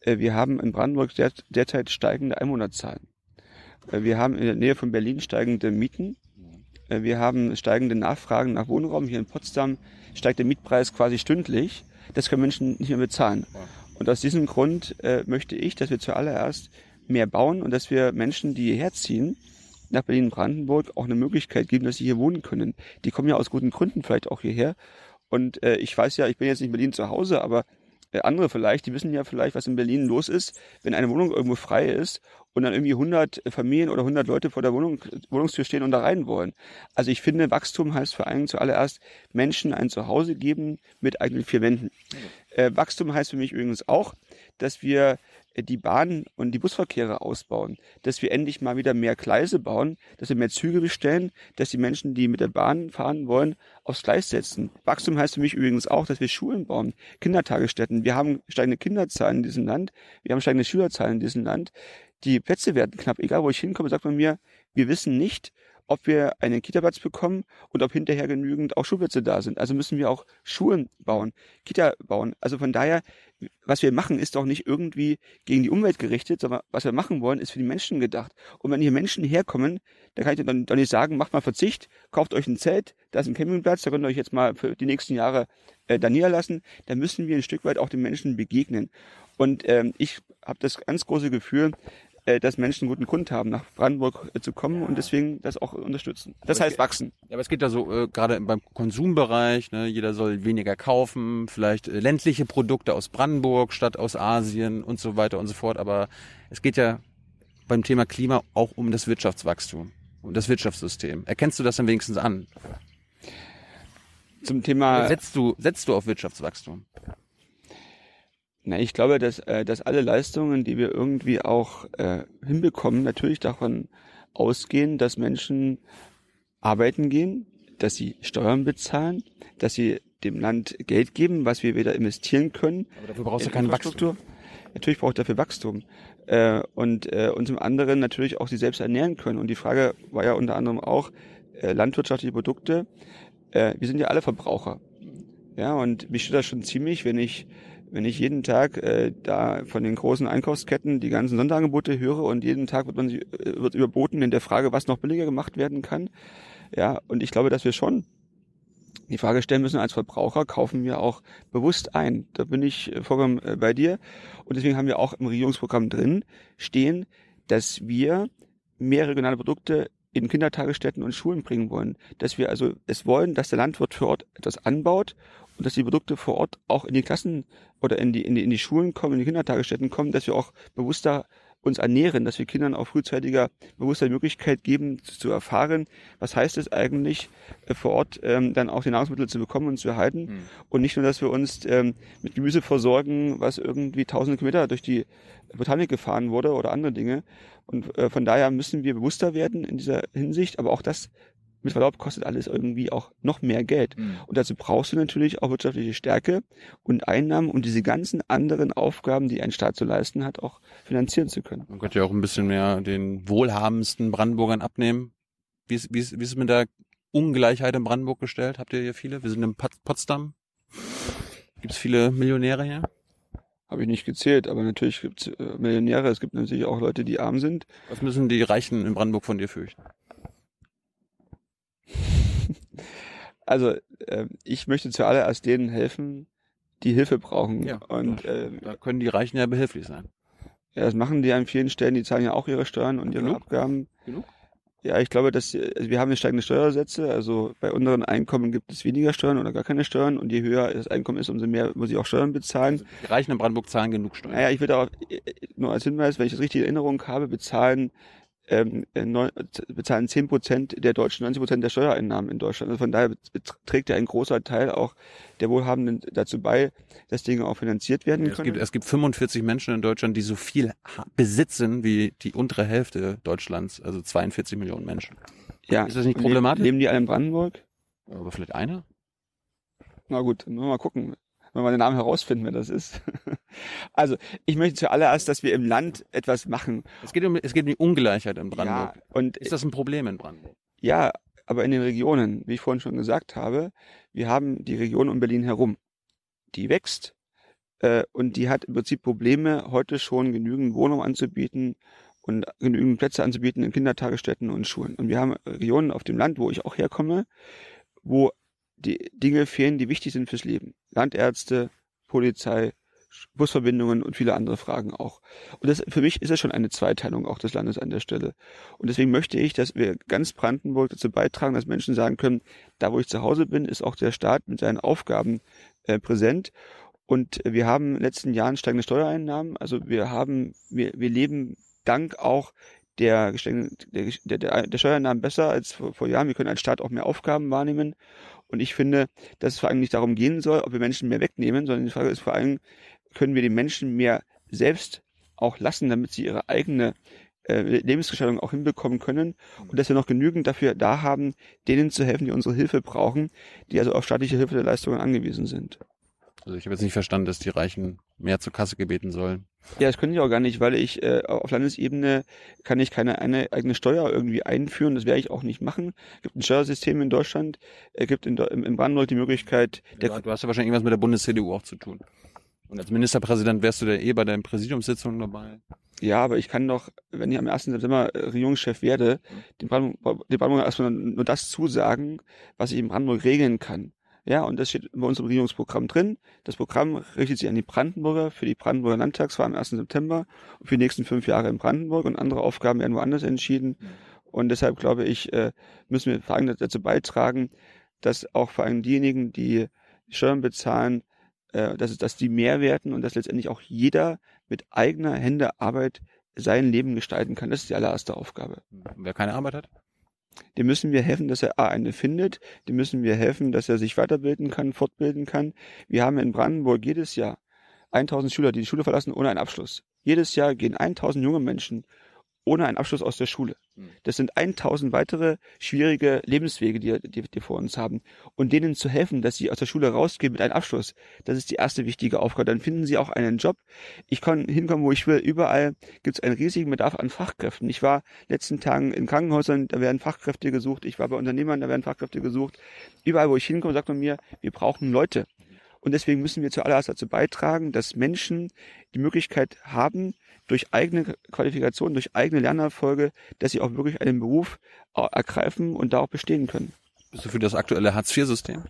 Äh, Wir haben in Brandenburg der, derzeit steigende Einwohnerzahlen. Äh, Wir haben in der Nähe von Berlin steigende Mieten. Äh, Wir haben steigende Nachfragen nach Wohnraum. Hier in Potsdam steigt der Mietpreis quasi stündlich. Das können Menschen nicht mehr bezahlen. Und aus diesem Grund äh, möchte ich, dass wir zuallererst mehr bauen und dass wir Menschen, die hierher ziehen, nach Berlin-Brandenburg auch eine Möglichkeit geben, dass sie hier wohnen können. Die kommen ja aus guten Gründen vielleicht auch hierher. Und äh, ich weiß ja, ich bin jetzt nicht in Berlin zu Hause, aber andere vielleicht, die wissen ja vielleicht, was in Berlin los ist, wenn eine Wohnung irgendwo frei ist und dann irgendwie 100 Familien oder 100 Leute vor der Wohnung, Wohnungstür stehen und da rein wollen. Also ich finde, Wachstum heißt vor allem zuallererst Menschen ein Zuhause geben mit eigenen vier Wänden. Äh, Wachstum heißt für mich übrigens auch, dass wir äh, die Bahn und die Busverkehre ausbauen, dass wir endlich mal wieder mehr Gleise bauen, dass wir mehr Züge bestellen, dass die Menschen, die mit der Bahn fahren wollen, aufs Gleis setzen. Wachstum heißt für mich übrigens auch, dass wir Schulen bauen, Kindertagesstätten. Wir haben steigende Kinderzahlen in diesem Land, wir haben steigende Schülerzahlen in diesem Land. Die Plätze werden knapp. Egal, wo ich hinkomme, sagt man mir, wir wissen nicht, ob wir einen Kita-Platz bekommen und ob hinterher genügend auch Schulplätze da sind. Also müssen wir auch Schulen bauen, Kita bauen. Also von daher, was wir machen, ist doch nicht irgendwie gegen die Umwelt gerichtet, sondern was wir machen wollen, ist für die Menschen gedacht. Und wenn hier Menschen herkommen, dann kann ich dann doch nicht sagen, macht mal Verzicht, kauft euch ein Zelt, da ist ein Campingplatz, da könnt ihr euch jetzt mal für die nächsten Jahre äh, da niederlassen. Da müssen wir ein Stück weit auch den Menschen begegnen. Und ähm, ich habe das ganz große Gefühl, dass Menschen guten Grund haben, nach Brandenburg äh, zu kommen und deswegen das auch unterstützen. Das heißt wachsen. Ja, aber es geht da so äh, gerade beim Konsumbereich, ne, jeder soll weniger kaufen, vielleicht äh, ländliche Produkte aus Brandenburg statt aus Asien und so weiter und so fort. Aber es geht ja beim Thema Klima auch um das Wirtschaftswachstum, um das Wirtschaftssystem. Erkennst du das dann wenigstens an? Zum Thema Setzt du, setzt du auf Wirtschaftswachstum? Na, ich glaube, dass, äh, dass alle Leistungen, die wir irgendwie auch äh, hinbekommen, natürlich davon ausgehen, dass Menschen arbeiten gehen, dass sie Steuern bezahlen, dass sie dem Land Geld geben, was wir wieder investieren können. Aber dafür brauchst du in kein Wachstum. Infrastruktur. Natürlich braucht dafür Wachstum. Äh, und, äh, und zum anderen natürlich auch sie selbst ernähren können. Und die Frage war ja unter anderem auch äh, landwirtschaftliche Produkte. Äh, wir sind ja alle Verbraucher. Ja, und mich stört das schon ziemlich, wenn ich wenn ich jeden Tag äh, da von den großen Einkaufsketten die ganzen Sonderangebote höre und jeden Tag wird man sie, äh, wird überboten in der Frage, was noch billiger gemacht werden kann. Ja, und ich glaube, dass wir schon die Frage stellen müssen, als Verbraucher kaufen wir auch bewusst ein. Da bin ich äh, vollkommen äh, bei dir. Und deswegen haben wir auch im Regierungsprogramm drin stehen, dass wir mehr regionale Produkte in Kindertagesstätten und Schulen bringen wollen. Dass wir also es wollen, dass der Landwirt vor Ort etwas anbaut und dass die Produkte vor Ort auch in die Klassen oder in die, in die, in die Schulen kommen, in die Kindertagesstätten kommen, dass wir auch bewusster uns ernähren, dass wir Kindern auch frühzeitiger bewusster die Möglichkeit geben, zu erfahren, was heißt es eigentlich, äh, vor Ort ähm, dann auch die Nahrungsmittel zu bekommen und zu erhalten. Mhm. Und nicht nur, dass wir uns ähm, mit Gemüse versorgen, was irgendwie tausende Kilometer durch die Botanik gefahren wurde oder andere Dinge. Und äh, von daher müssen wir bewusster werden in dieser Hinsicht, aber auch das mit Verlaub kostet alles irgendwie auch noch mehr Geld. Mhm. Und dazu brauchst du natürlich auch wirtschaftliche Stärke und Einnahmen und diese ganzen anderen Aufgaben, die ein Staat zu leisten hat, auch finanzieren zu können. Man könnte ja auch ein bisschen mehr den wohlhabendsten Brandenburgern abnehmen. Wie ist, wie ist, wie ist es mit der Ungleichheit in Brandenburg gestellt? Habt ihr hier viele? Wir sind in Pot- Potsdam. Gibt es viele Millionäre hier? Habe ich nicht gezählt, aber natürlich gibt es äh, Millionäre, es gibt natürlich auch Leute, die arm sind. Was müssen die Reichen in Brandenburg von dir fürchten? Also äh, ich möchte zuallererst denen helfen, die Hilfe brauchen. Ja, und äh, Da können die Reichen ja behilflich sein. ja, das machen die an vielen Stellen, die zahlen ja auch ihre Steuern und ihre Genug? Abgaben. Genug? Ja, ich glaube, dass also wir haben steigende Steuersätze. Also bei unteren Einkommen gibt es weniger Steuern oder gar keine Steuern. Und je höher das Einkommen ist, umso mehr muss ich auch Steuern bezahlen. Also die Reichen in Brandenburg zahlen genug Steuern. Naja, ich will darauf äh, nur als Hinweis, wenn ich das richtig in Erinnerung habe, bezahlen ähm, äh, neun- bezahlen 10 Prozent der Deutschen 90 Prozent der Steuereinnahmen in Deutschland. Also von daher trägt ja ein großer Teil auch der Wohlhabenden dazu bei, dass Dinge auch finanziert werden Es können. gibt, es gibt 45 Menschen in Deutschland, die so viel besitzen wie die untere Hälfte Deutschlands, also 42 Millionen Menschen. ja. ist das nicht problematisch? Leben die alle in Brandenburg? Aber vielleicht einer? Na gut, dann müssen wir mal gucken. Wenn wir den Namen herausfinden, wer das ist. Also, ich möchte zuallererst, dass wir im Land etwas machen. Es geht um, es geht um die Ungleichheit in Brandenburg. Ja, und Ist das ein Problem in Brandenburg? Ja, aber in den Regionen, wie ich vorhin schon gesagt habe, wir haben die Region um Berlin herum. Die wächst äh, und die hat im Prinzip Probleme, heute schon genügend Wohnungen anzubieten und genügend Plätze anzubieten in Kindertagesstätten und Schulen. Und wir haben Regionen auf dem Land, wo ich auch herkomme, wo die Dinge fehlen, die wichtig sind fürs Leben. Landärzte, Polizei, Busverbindungen und viele andere Fragen auch. Und das, für mich ist das schon eine Zweiteilung auch des Landes an der Stelle. Und deswegen möchte ich, dass wir ganz Brandenburg dazu beitragen, dass Menschen sagen können, da wo ich zu Hause bin, ist auch der Staat mit seinen Aufgaben äh, präsent. Und wir haben in den letzten Jahren steigende Steuereinnahmen. Also wir haben, wir, wir leben dank auch der, der, der, der Steuereinnahmen besser als vor, vor Jahren. Wir können als Staat auch mehr Aufgaben wahrnehmen. Und ich finde, dass es vor allem nicht darum gehen soll, ob wir Menschen mehr wegnehmen, sondern die Frage ist vor allem, können wir den Menschen mehr selbst auch lassen, damit sie ihre eigene äh, Lebensgestaltung auch hinbekommen können und dass wir noch genügend dafür da haben, denen zu helfen, die unsere Hilfe brauchen, die also auf staatliche Hilfeleistungen angewiesen sind. Also ich habe jetzt nicht verstanden, dass die Reichen mehr zur Kasse gebeten sollen. Ja, das könnte ich auch gar nicht, weil ich äh, auf Landesebene kann ich keine eine eigene Steuer irgendwie einführen. Das werde ich auch nicht machen. Es gibt ein Steuersystem in Deutschland, es gibt in, im, im Brandenburg die Möglichkeit, der, Du, du hast ja wahrscheinlich irgendwas mit der Bundes-CDU auch zu tun. Und als Ministerpräsident wärst du da eh bei den Präsidiumssitzungen dabei. Ja, aber ich kann doch, wenn ich am 1. September äh, Regierungschef werde, dem Brandenburg, dem Brandenburg erstmal nur das zusagen, was ich in Brandenburg regeln kann. Ja, und das steht bei uns im Regierungsprogramm drin. Das Programm richtet sich an die Brandenburger für die Brandenburger Landtagswahl am 1. September und für die nächsten fünf Jahre in Brandenburg und andere Aufgaben werden woanders entschieden. Und deshalb glaube ich, äh, müssen wir vor allem dazu beitragen, dass auch vor allem diejenigen, die Steuern bezahlen, äh, dass, dass die mehr werden und dass letztendlich auch jeder mit eigener Hände Arbeit sein Leben gestalten kann. Das ist die allererste Aufgabe. Und wer keine Arbeit hat? Dem müssen wir helfen, dass er A, eine findet. Dem müssen wir helfen, dass er sich weiterbilden kann, fortbilden kann. Wir haben in Brandenburg jedes Jahr 1000 Schüler, die die Schule verlassen ohne einen Abschluss. Jedes Jahr gehen 1000 junge Menschen ohne einen Abschluss aus der Schule. Hm. Das sind 1000 weitere schwierige Lebenswege, die, die, die vor uns haben. Und denen zu helfen, dass sie aus der Schule rausgehen mit einem Abschluss, das ist die erste wichtige Aufgabe. Dann finden sie auch einen Job. Ich kann hinkommen, wo ich will. Überall gibt es einen riesigen Bedarf an Fachkräften. Ich war letzten Tagen in Krankenhäusern, da werden Fachkräfte gesucht. Ich war bei Unternehmern, da werden Fachkräfte gesucht. Überall, wo ich hinkomme, sagt man mir, wir brauchen Leute. Und deswegen müssen wir zuallererst dazu beitragen, dass Menschen die Möglichkeit haben, durch eigene Qualifikation, durch eigene Lernerfolge, dass sie auch wirklich einen Beruf äh, ergreifen und da auch bestehen können. Bist du für das aktuelle Hartz-IV-System?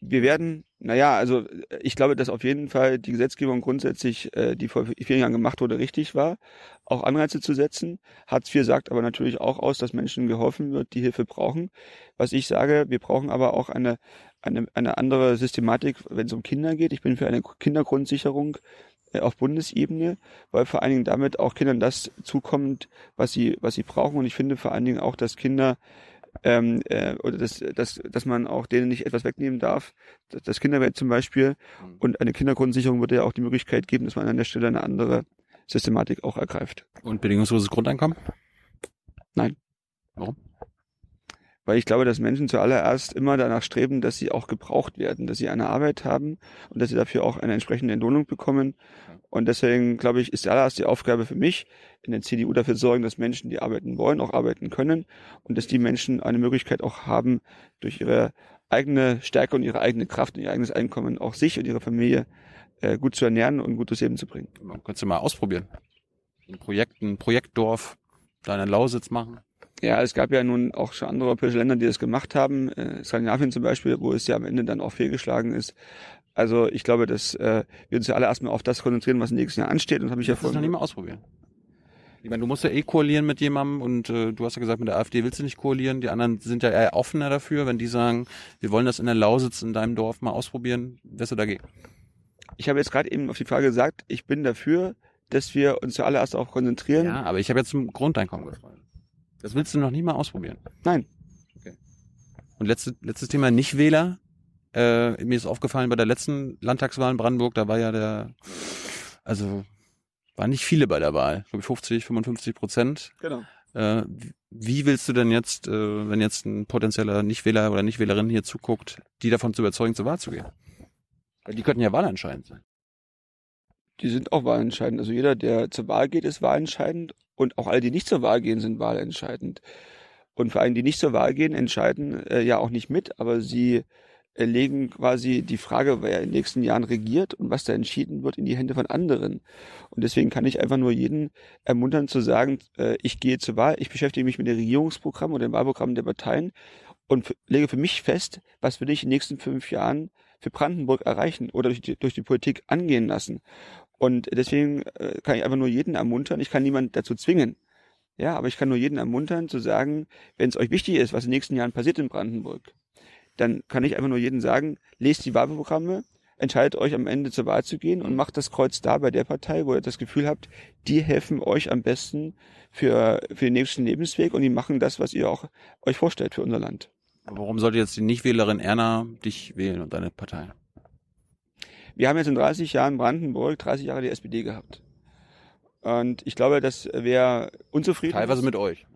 Wir werden, naja, also ich glaube, dass auf jeden Fall die Gesetzgebung grundsätzlich, äh, die vor vielen Jahren gemacht wurde, richtig war, auch Anreize zu setzen. Hartz IV sagt aber natürlich auch aus, dass Menschen geholfen wird, die Hilfe brauchen. Was ich sage, wir brauchen aber auch eine, eine, eine andere Systematik, wenn es um Kinder geht. Ich bin für eine Kindergrundsicherung äh, auf Bundesebene, weil vor allen Dingen damit auch Kindern das zukommt, was sie, was sie brauchen. Und ich finde vor allen Dingen auch, dass Kinder ähm, äh, oder dass, dass, dass man auch denen nicht etwas wegnehmen darf. Das, das Kinderwelt zum Beispiel und eine Kindergrundsicherung würde ja auch die Möglichkeit geben, dass man an der Stelle eine andere Systematik auch ergreift. Und bedingungsloses Grundeinkommen? Nein. Warum? Weil ich glaube, dass Menschen zuallererst immer danach streben, dass sie auch gebraucht werden, dass sie eine Arbeit haben und dass sie dafür auch eine entsprechende Entlohnung bekommen. Und deswegen, glaube ich, ist zuallererst die Aufgabe für mich, in der CDU dafür zu sorgen, dass Menschen, die arbeiten wollen, auch arbeiten können und dass die Menschen eine Möglichkeit auch haben, durch ihre eigene Stärke und ihre eigene Kraft und ihr eigenes Einkommen auch sich und ihre Familie äh, gut zu ernähren und ein gutes Leben zu bringen. Man könnte mal ausprobieren. Ein Projekt, ein Projektdorf da in der Lausitz machen. Ja, es gab ja nun auch schon andere europäische Länder, die das gemacht haben. Äh, Skandinavien zum Beispiel, wo es ja am Ende dann auch fehlgeschlagen ist. Also ich glaube, dass äh, wir uns ja alle erstmal auf das konzentrieren, was nächstes Jahr ansteht. Und habe ich ja Das noch vorhin. nicht mal ausprobieren. Ich meine, du musst ja eh koalieren mit jemandem und äh, du hast ja gesagt, mit der AfD willst du nicht koalieren. Die anderen sind ja eher offener dafür, wenn die sagen, wir wollen das in der Lausitz in deinem Dorf mal ausprobieren, wärst du dagegen? Ich habe jetzt gerade eben auf die Frage gesagt, ich bin dafür, dass wir uns zuallererst auch konzentrieren. Ja, aber ich habe jetzt zum Grundeinkommen gefragt. Das willst du noch nie mal ausprobieren. Nein. Und letzte, letztes Thema Nichtwähler. Äh, mir ist aufgefallen bei der letzten Landtagswahl in Brandenburg, da war ja der, also waren nicht viele bei der Wahl, glaube ich 50, 55 Prozent. Genau. Äh, wie willst du denn jetzt, äh, wenn jetzt ein potenzieller Nichtwähler oder Nichtwählerin hier zuguckt, die davon zu überzeugen, zur Wahl zu gehen? Weil die könnten ja wahlentscheidend sein. Die sind auch wahlentscheidend. Also jeder, der zur Wahl geht, ist wahlentscheidend. Und auch alle, die nicht zur Wahl gehen, sind wahlentscheidend. Und vor allem, die nicht zur Wahl gehen, entscheiden äh, ja auch nicht mit, aber sie äh, legen quasi die Frage, wer in den nächsten Jahren regiert und was da entschieden wird, in die Hände von anderen. Und deswegen kann ich einfach nur jeden ermuntern zu sagen, äh, ich gehe zur Wahl, ich beschäftige mich mit dem Regierungsprogramm oder dem Wahlprogramm der Parteien und lege für mich fest, was will ich in den nächsten fünf Jahren für Brandenburg erreichen oder durch die, durch die Politik angehen lassen. Und deswegen äh, kann ich einfach nur jeden ermuntern, ich kann niemanden dazu zwingen. Ja, aber ich kann nur jeden ermuntern zu sagen, wenn es euch wichtig ist, was in den nächsten Jahren passiert in Brandenburg, dann kann ich einfach nur jedem sagen, lest die Wahlprogramme, entscheidet euch am Ende zur Wahl zu gehen und macht das Kreuz da bei der Partei, wo ihr das Gefühl habt, die helfen euch am besten für, für den nächsten Lebensweg und die machen das, was ihr auch euch vorstellt für unser Land. Warum sollte jetzt die Nichtwählerin Erna dich wählen und deine Partei? Wir haben jetzt in 30 Jahren Brandenburg 30 Jahre die SPD gehabt. Und ich glaube, dass wer unzufrieden Teilweise ist, mit euch.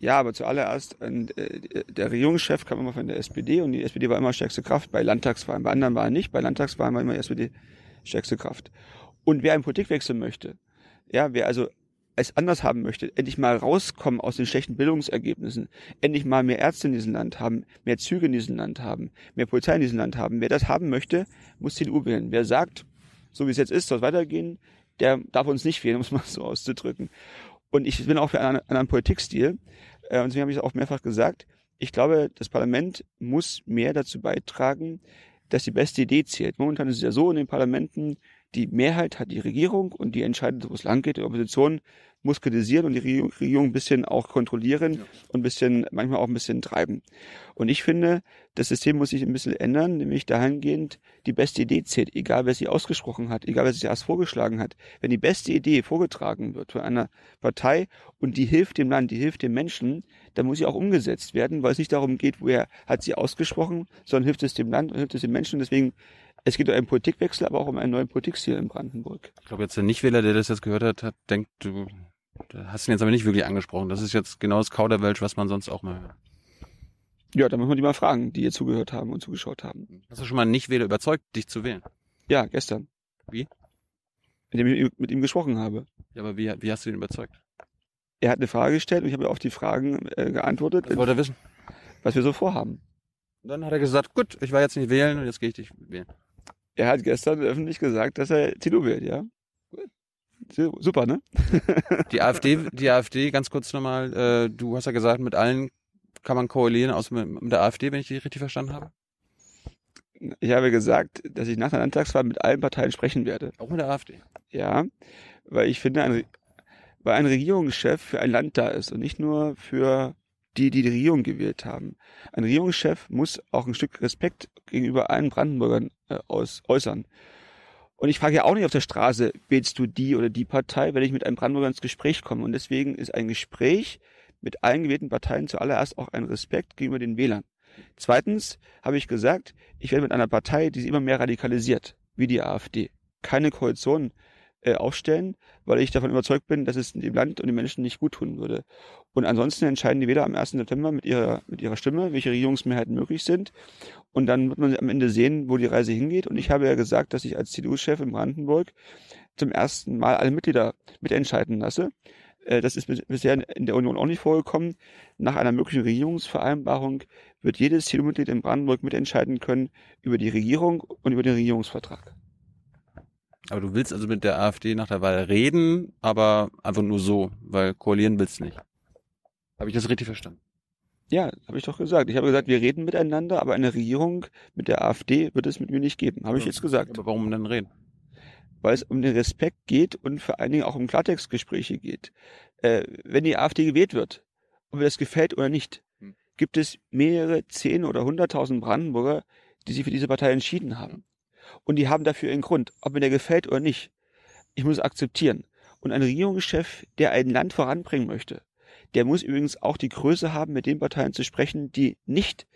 Ja, aber zuallererst, äh, der Regierungschef kam immer von der SPD und die SPD war immer stärkste Kraft bei Landtagswahlen. Bei anderen Wahlen nicht. Bei Landtagswahlen war immer die SPD stärkste Kraft. Und wer einen Politikwechsel möchte, ja, wer also es anders haben möchte, endlich mal rauskommen aus den schlechten Bildungsergebnissen, endlich mal mehr Ärzte in diesem Land haben, mehr Züge in diesem Land haben, mehr Polizei in diesem Land haben. Wer das haben möchte, muss CDU wählen. Wer sagt, so wie es jetzt ist, soll weitergehen, der darf uns nicht wählen, um es mal so auszudrücken. Und ich bin auch für einen anderen Politikstil. Äh, Und deswegen habe ich es auch mehrfach gesagt. Ich glaube, das Parlament muss mehr dazu beitragen, dass die beste Idee zählt. Momentan ist es ja so in den Parlamenten, die Mehrheit hat die Regierung und die entscheidet, wo es lang geht. Die Opposition muss kritisieren und die Regierung ein bisschen auch kontrollieren und ein bisschen, manchmal auch ein bisschen treiben. Und ich finde, das System muss sich ein bisschen ändern, nämlich dahingehend, die beste Idee zählt, egal wer sie ausgesprochen hat, egal wer sie erst vorgeschlagen hat. Wenn die beste Idee vorgetragen wird von einer Partei und die hilft dem Land, die hilft dem Menschen, dann muss sie auch umgesetzt werden, weil es nicht darum geht, woher hat sie ausgesprochen, sondern hilft es dem Land und hilft es dem Menschen. Deswegen, es geht um einen Politikwechsel, aber auch um einen neuen Politikstil in Brandenburg. Ich glaube, jetzt der Nichtwähler, der das jetzt gehört hat, hat denkt, du du hast ihn jetzt aber nicht wirklich angesprochen. Das ist jetzt genau das Kauderwelsch, was man sonst auch mal hört. Ja, da muss man die mal fragen, die hier zugehört haben und zugeschaut haben. Hast du schon mal einen Nichtwähler überzeugt, dich zu wählen? Ja, gestern. Wie? Indem ich mit ihm gesprochen habe. Ja, aber wie, wie hast du ihn überzeugt? Er hat eine Frage gestellt und ich habe auf die Fragen äh, geantwortet, Was wollte er wissen? was wir so vorhaben. Und dann hat er gesagt, gut, ich war jetzt nicht wählen und jetzt gehe ich dich wählen. Er hat gestern öffentlich gesagt, dass er CDU wählt, ja? Su- Super, ne? Die AfD, die AfD, ganz kurz nochmal, äh, du hast ja gesagt, mit allen kann man koalieren, außer mit, mit der AfD, wenn ich dich richtig verstanden habe. Ich habe gesagt, dass ich nach der Landtagswahl mit allen Parteien sprechen werde. Auch mit der AfD. Ja, weil ich finde, ein, weil ein Regierungschef für ein Land da ist und nicht nur für die, die die Regierung gewählt haben. Ein Regierungschef muss auch ein Stück Respekt gegenüber allen Brandenburgern äh, aus, äußern. Und ich frage ja auch nicht auf der Straße, wählst du die oder die Partei, wenn ich mit einem Brandenburger ins Gespräch komme. Und deswegen ist ein Gespräch mit allen gewählten Parteien zuallererst auch ein Respekt gegenüber den Wählern. Zweitens habe ich gesagt, ich werde mit einer Partei, die sich immer mehr radikalisiert, wie die AfD, keine Koalition äh, aufstellen, weil ich davon überzeugt bin, dass es dem Land und den Menschen nicht gut tun würde. Und ansonsten entscheiden die Wähler am 1. September mit ihrer, mit ihrer Stimme, welche Regierungsmehrheiten möglich sind. Und dann wird man am Ende sehen, wo die Reise hingeht. Und ich habe ja gesagt, dass ich als CDU-Chef in Brandenburg zum ersten Mal alle Mitglieder mitentscheiden lasse. Äh, das ist bisher in der Union auch nicht vorgekommen. Nach einer möglichen Regierungsvereinbarung wird jedes CDU-Mitglied in Brandenburg mitentscheiden können über die Regierung und über den Regierungsvertrag. Aber du willst also mit der AfD nach der Wahl reden, aber einfach nur so, weil koalieren willst nicht. Habe ich das richtig verstanden? Ja, habe ich doch gesagt. Ich habe gesagt, wir reden miteinander, aber eine Regierung mit der AfD wird es mit mir nicht geben. Habe ich jetzt gesagt. Aber warum denn reden? Weil es um den Respekt geht und vor allen Dingen auch um Klartextgespräche geht. Äh, wenn die AfD gewählt wird, ob mir das gefällt oder nicht, hm. gibt es mehrere zehn oder hunderttausend Brandenburger, die sich für diese Partei entschieden haben. Und die haben dafür einen Grund, ob mir der gefällt oder nicht. Ich muss akzeptieren. Und ein Regierungschef, der ein Land voranbringen möchte, der muss übrigens auch die Größe haben, mit den Parteien zu sprechen, die nicht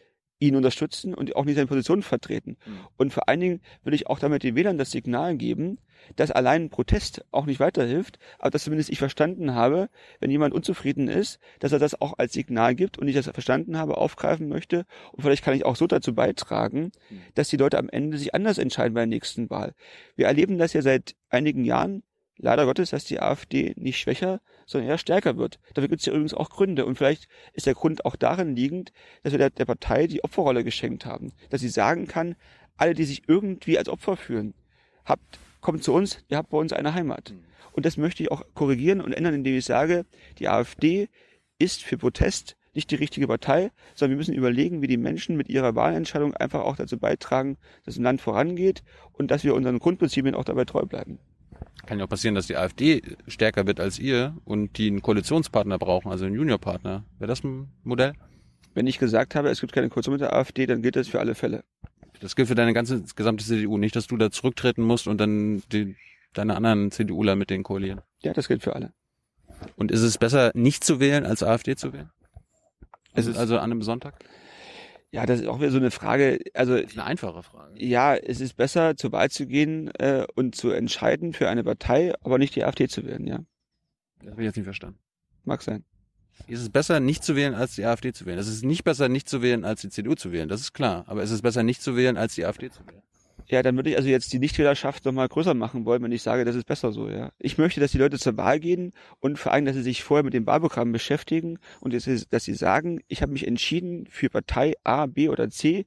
ihn unterstützen und auch nicht seine Position vertreten. Mhm. Und vor allen Dingen will ich auch damit den Wählern das Signal geben, dass allein Protest auch nicht weiterhilft, aber dass zumindest ich verstanden habe, wenn jemand unzufrieden ist, dass er das auch als Signal gibt und ich das verstanden habe, aufgreifen möchte. Und vielleicht kann ich auch so dazu beitragen, mhm. dass die Leute am Ende sich anders entscheiden bei der nächsten Wahl. Wir erleben das ja seit einigen Jahren, leider Gottes, dass die AfD nicht schwächer, sondern eher stärker wird. Dafür gibt es ja übrigens auch Gründe. Und vielleicht ist der Grund auch darin liegend, dass wir der, der Partei die Opferrolle geschenkt haben. Dass sie sagen kann, alle, die sich irgendwie als Opfer fühlen, habt, kommt zu uns, ihr habt bei uns eine Heimat. Mhm. Und das möchte ich auch korrigieren und ändern, indem ich sage, die AfD ist für Protest nicht die richtige Partei, sondern wir müssen überlegen, wie die Menschen mit ihrer Wahlentscheidung einfach auch dazu beitragen, dass ein Land vorangeht und dass wir unseren Grundprinzipien auch dabei treu bleiben. Kann ja auch passieren, dass die AfD stärker wird als ihr und die einen Koalitionspartner brauchen, also einen Juniorpartner. Wäre das ein Modell? Wenn ich gesagt habe, es gibt keine Koalition mit der AfD, dann gilt das für alle Fälle. Das gilt für deine ganze gesamte CDU, nicht, dass du da zurücktreten musst und dann die, deine anderen CDUler mit denen koalieren. Ja, das gilt für alle. Und ist es besser, nicht zu wählen, als AfD zu wählen? Es ist also an einem Sonntag? Ja, das ist auch wieder so eine Frage. Also eine einfache Frage. Ja, es ist besser, zur Wahl zu gehen äh, und zu entscheiden für eine Partei, aber nicht die AfD zu wählen, ja. Das habe ich jetzt nicht verstanden. Mag sein. Ist es besser, nicht zu wählen, als die AfD zu wählen? Es ist nicht besser, nicht zu wählen, als die CDU zu wählen. Das ist klar. Aber es ist besser, nicht zu wählen, als die AfD zu wählen. Ja, dann würde ich also jetzt die Nichtwählerschaft nochmal größer machen wollen, wenn ich sage, das ist besser so, ja. Ich möchte, dass die Leute zur Wahl gehen und vor allem, dass sie sich vorher mit dem Wahlprogramm beschäftigen und dass sie, dass sie sagen, ich habe mich entschieden für Partei A, B oder C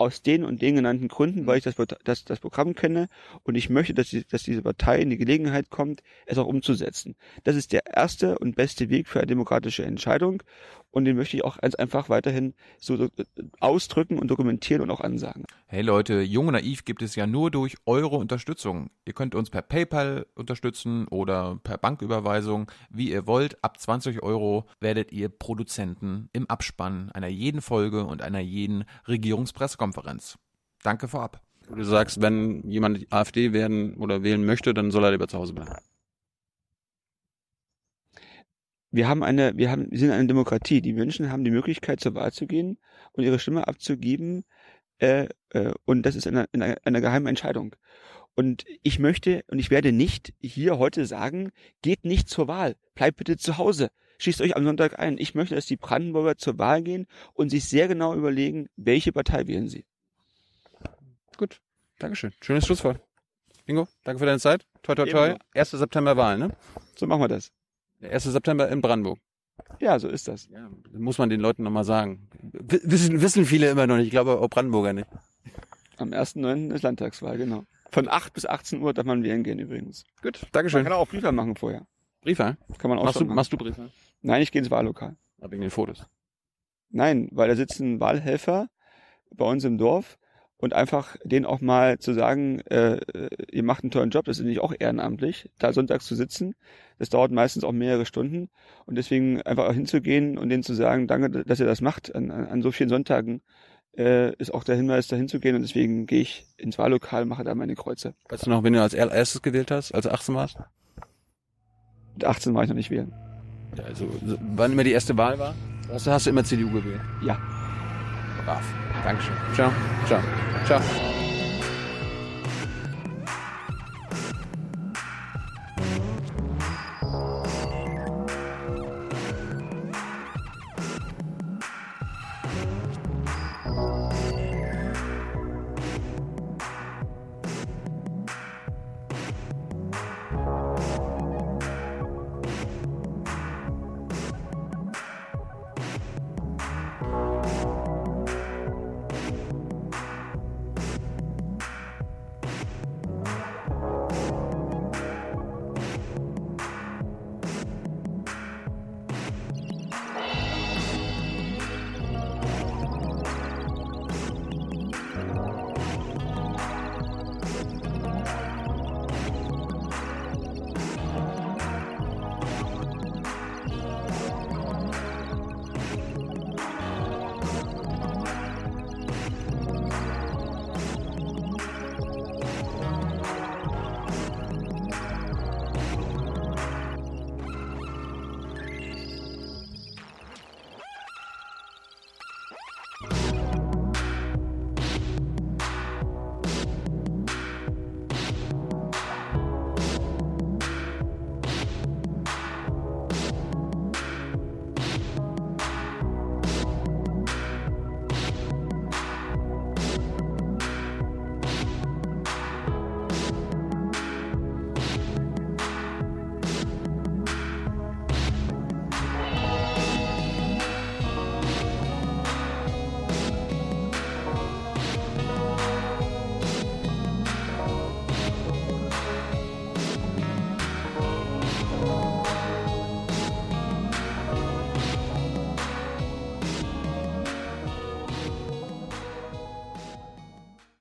aus den und den genannten Gründen, weil ich das, das, das Programm kenne und ich möchte, dass, die, dass diese Partei in die Gelegenheit kommt, es auch umzusetzen. Das ist der erste und beste Weg für eine demokratische Entscheidung und den möchte ich auch ganz einfach weiterhin so äh, ausdrücken und dokumentieren und auch ansagen. Hey Leute, Jung und Naiv gibt es ja nur durch eure Unterstützung. Ihr könnt uns per PayPal unterstützen oder per Banküberweisung, wie ihr wollt. Ab 20 Euro werdet ihr Produzenten im Abspann einer jeden Folge und einer jeden Regierungspressekonferenz. Danke vorab. Du sagst, wenn jemand AfD werden oder wählen möchte, dann soll er lieber zu Hause bleiben wir haben eine, wir haben, wir sind eine Demokratie. Die Menschen haben die Möglichkeit, zur Wahl zu gehen und ihre Stimme abzugeben. Äh, äh, und das ist eine, eine, eine geheime Entscheidung. Und ich möchte und ich werde nicht hier heute sagen, geht nicht zur Wahl, bleibt bitte zu Hause, schießt euch am Sonntag ein. Ich möchte, dass die Brandenburger zur Wahl gehen und sich sehr genau überlegen, welche Partei wählen sie. Gut, Dankeschön. Schönes Schlusswort. Ingo, danke für deine Zeit. Toi, toi, toi. 1. September Wahl, ne? So machen wir das. Der 1. September in Brandenburg. Ja, so ist das. Ja, muss man den Leuten nochmal sagen. Wissen, wissen viele immer noch nicht, ich glaube auch Brandenburger nicht. Am 1.9. ist Landtagswahl, genau. Von 8 bis 18 Uhr darf man wählen gehen übrigens. Gut, Dankeschön. Man kann auch Briefe machen vorher. Briefe? Kann man auch machst schon du, machen. Machst du Briefe? Nein, ich gehe ins Wahllokal. Aber wegen den Fotos? Nein, weil da sitzen Wahlhelfer bei uns im Dorf und einfach denen auch mal zu sagen, äh, ihr macht einen tollen Job, das ist nämlich auch ehrenamtlich, da sonntags zu sitzen. Das dauert meistens auch mehrere Stunden und deswegen einfach auch hinzugehen und denen zu sagen, danke, dass ihr das macht an, an so vielen Sonntagen, äh, ist auch der Hinweis, dahin zu gehen und deswegen gehe ich ins Wahllokal, mache da meine Kreuze. Weißt du noch, wenn du als erstes gewählt hast, als du 18 warst? Mit 18 war ich noch nicht wählen. Ja, also, so- wann immer die erste Wahl war? Hast du, hast du immer CDU gewählt? Ja. Brav. Dankeschön. Ciao. Ciao. Ciao.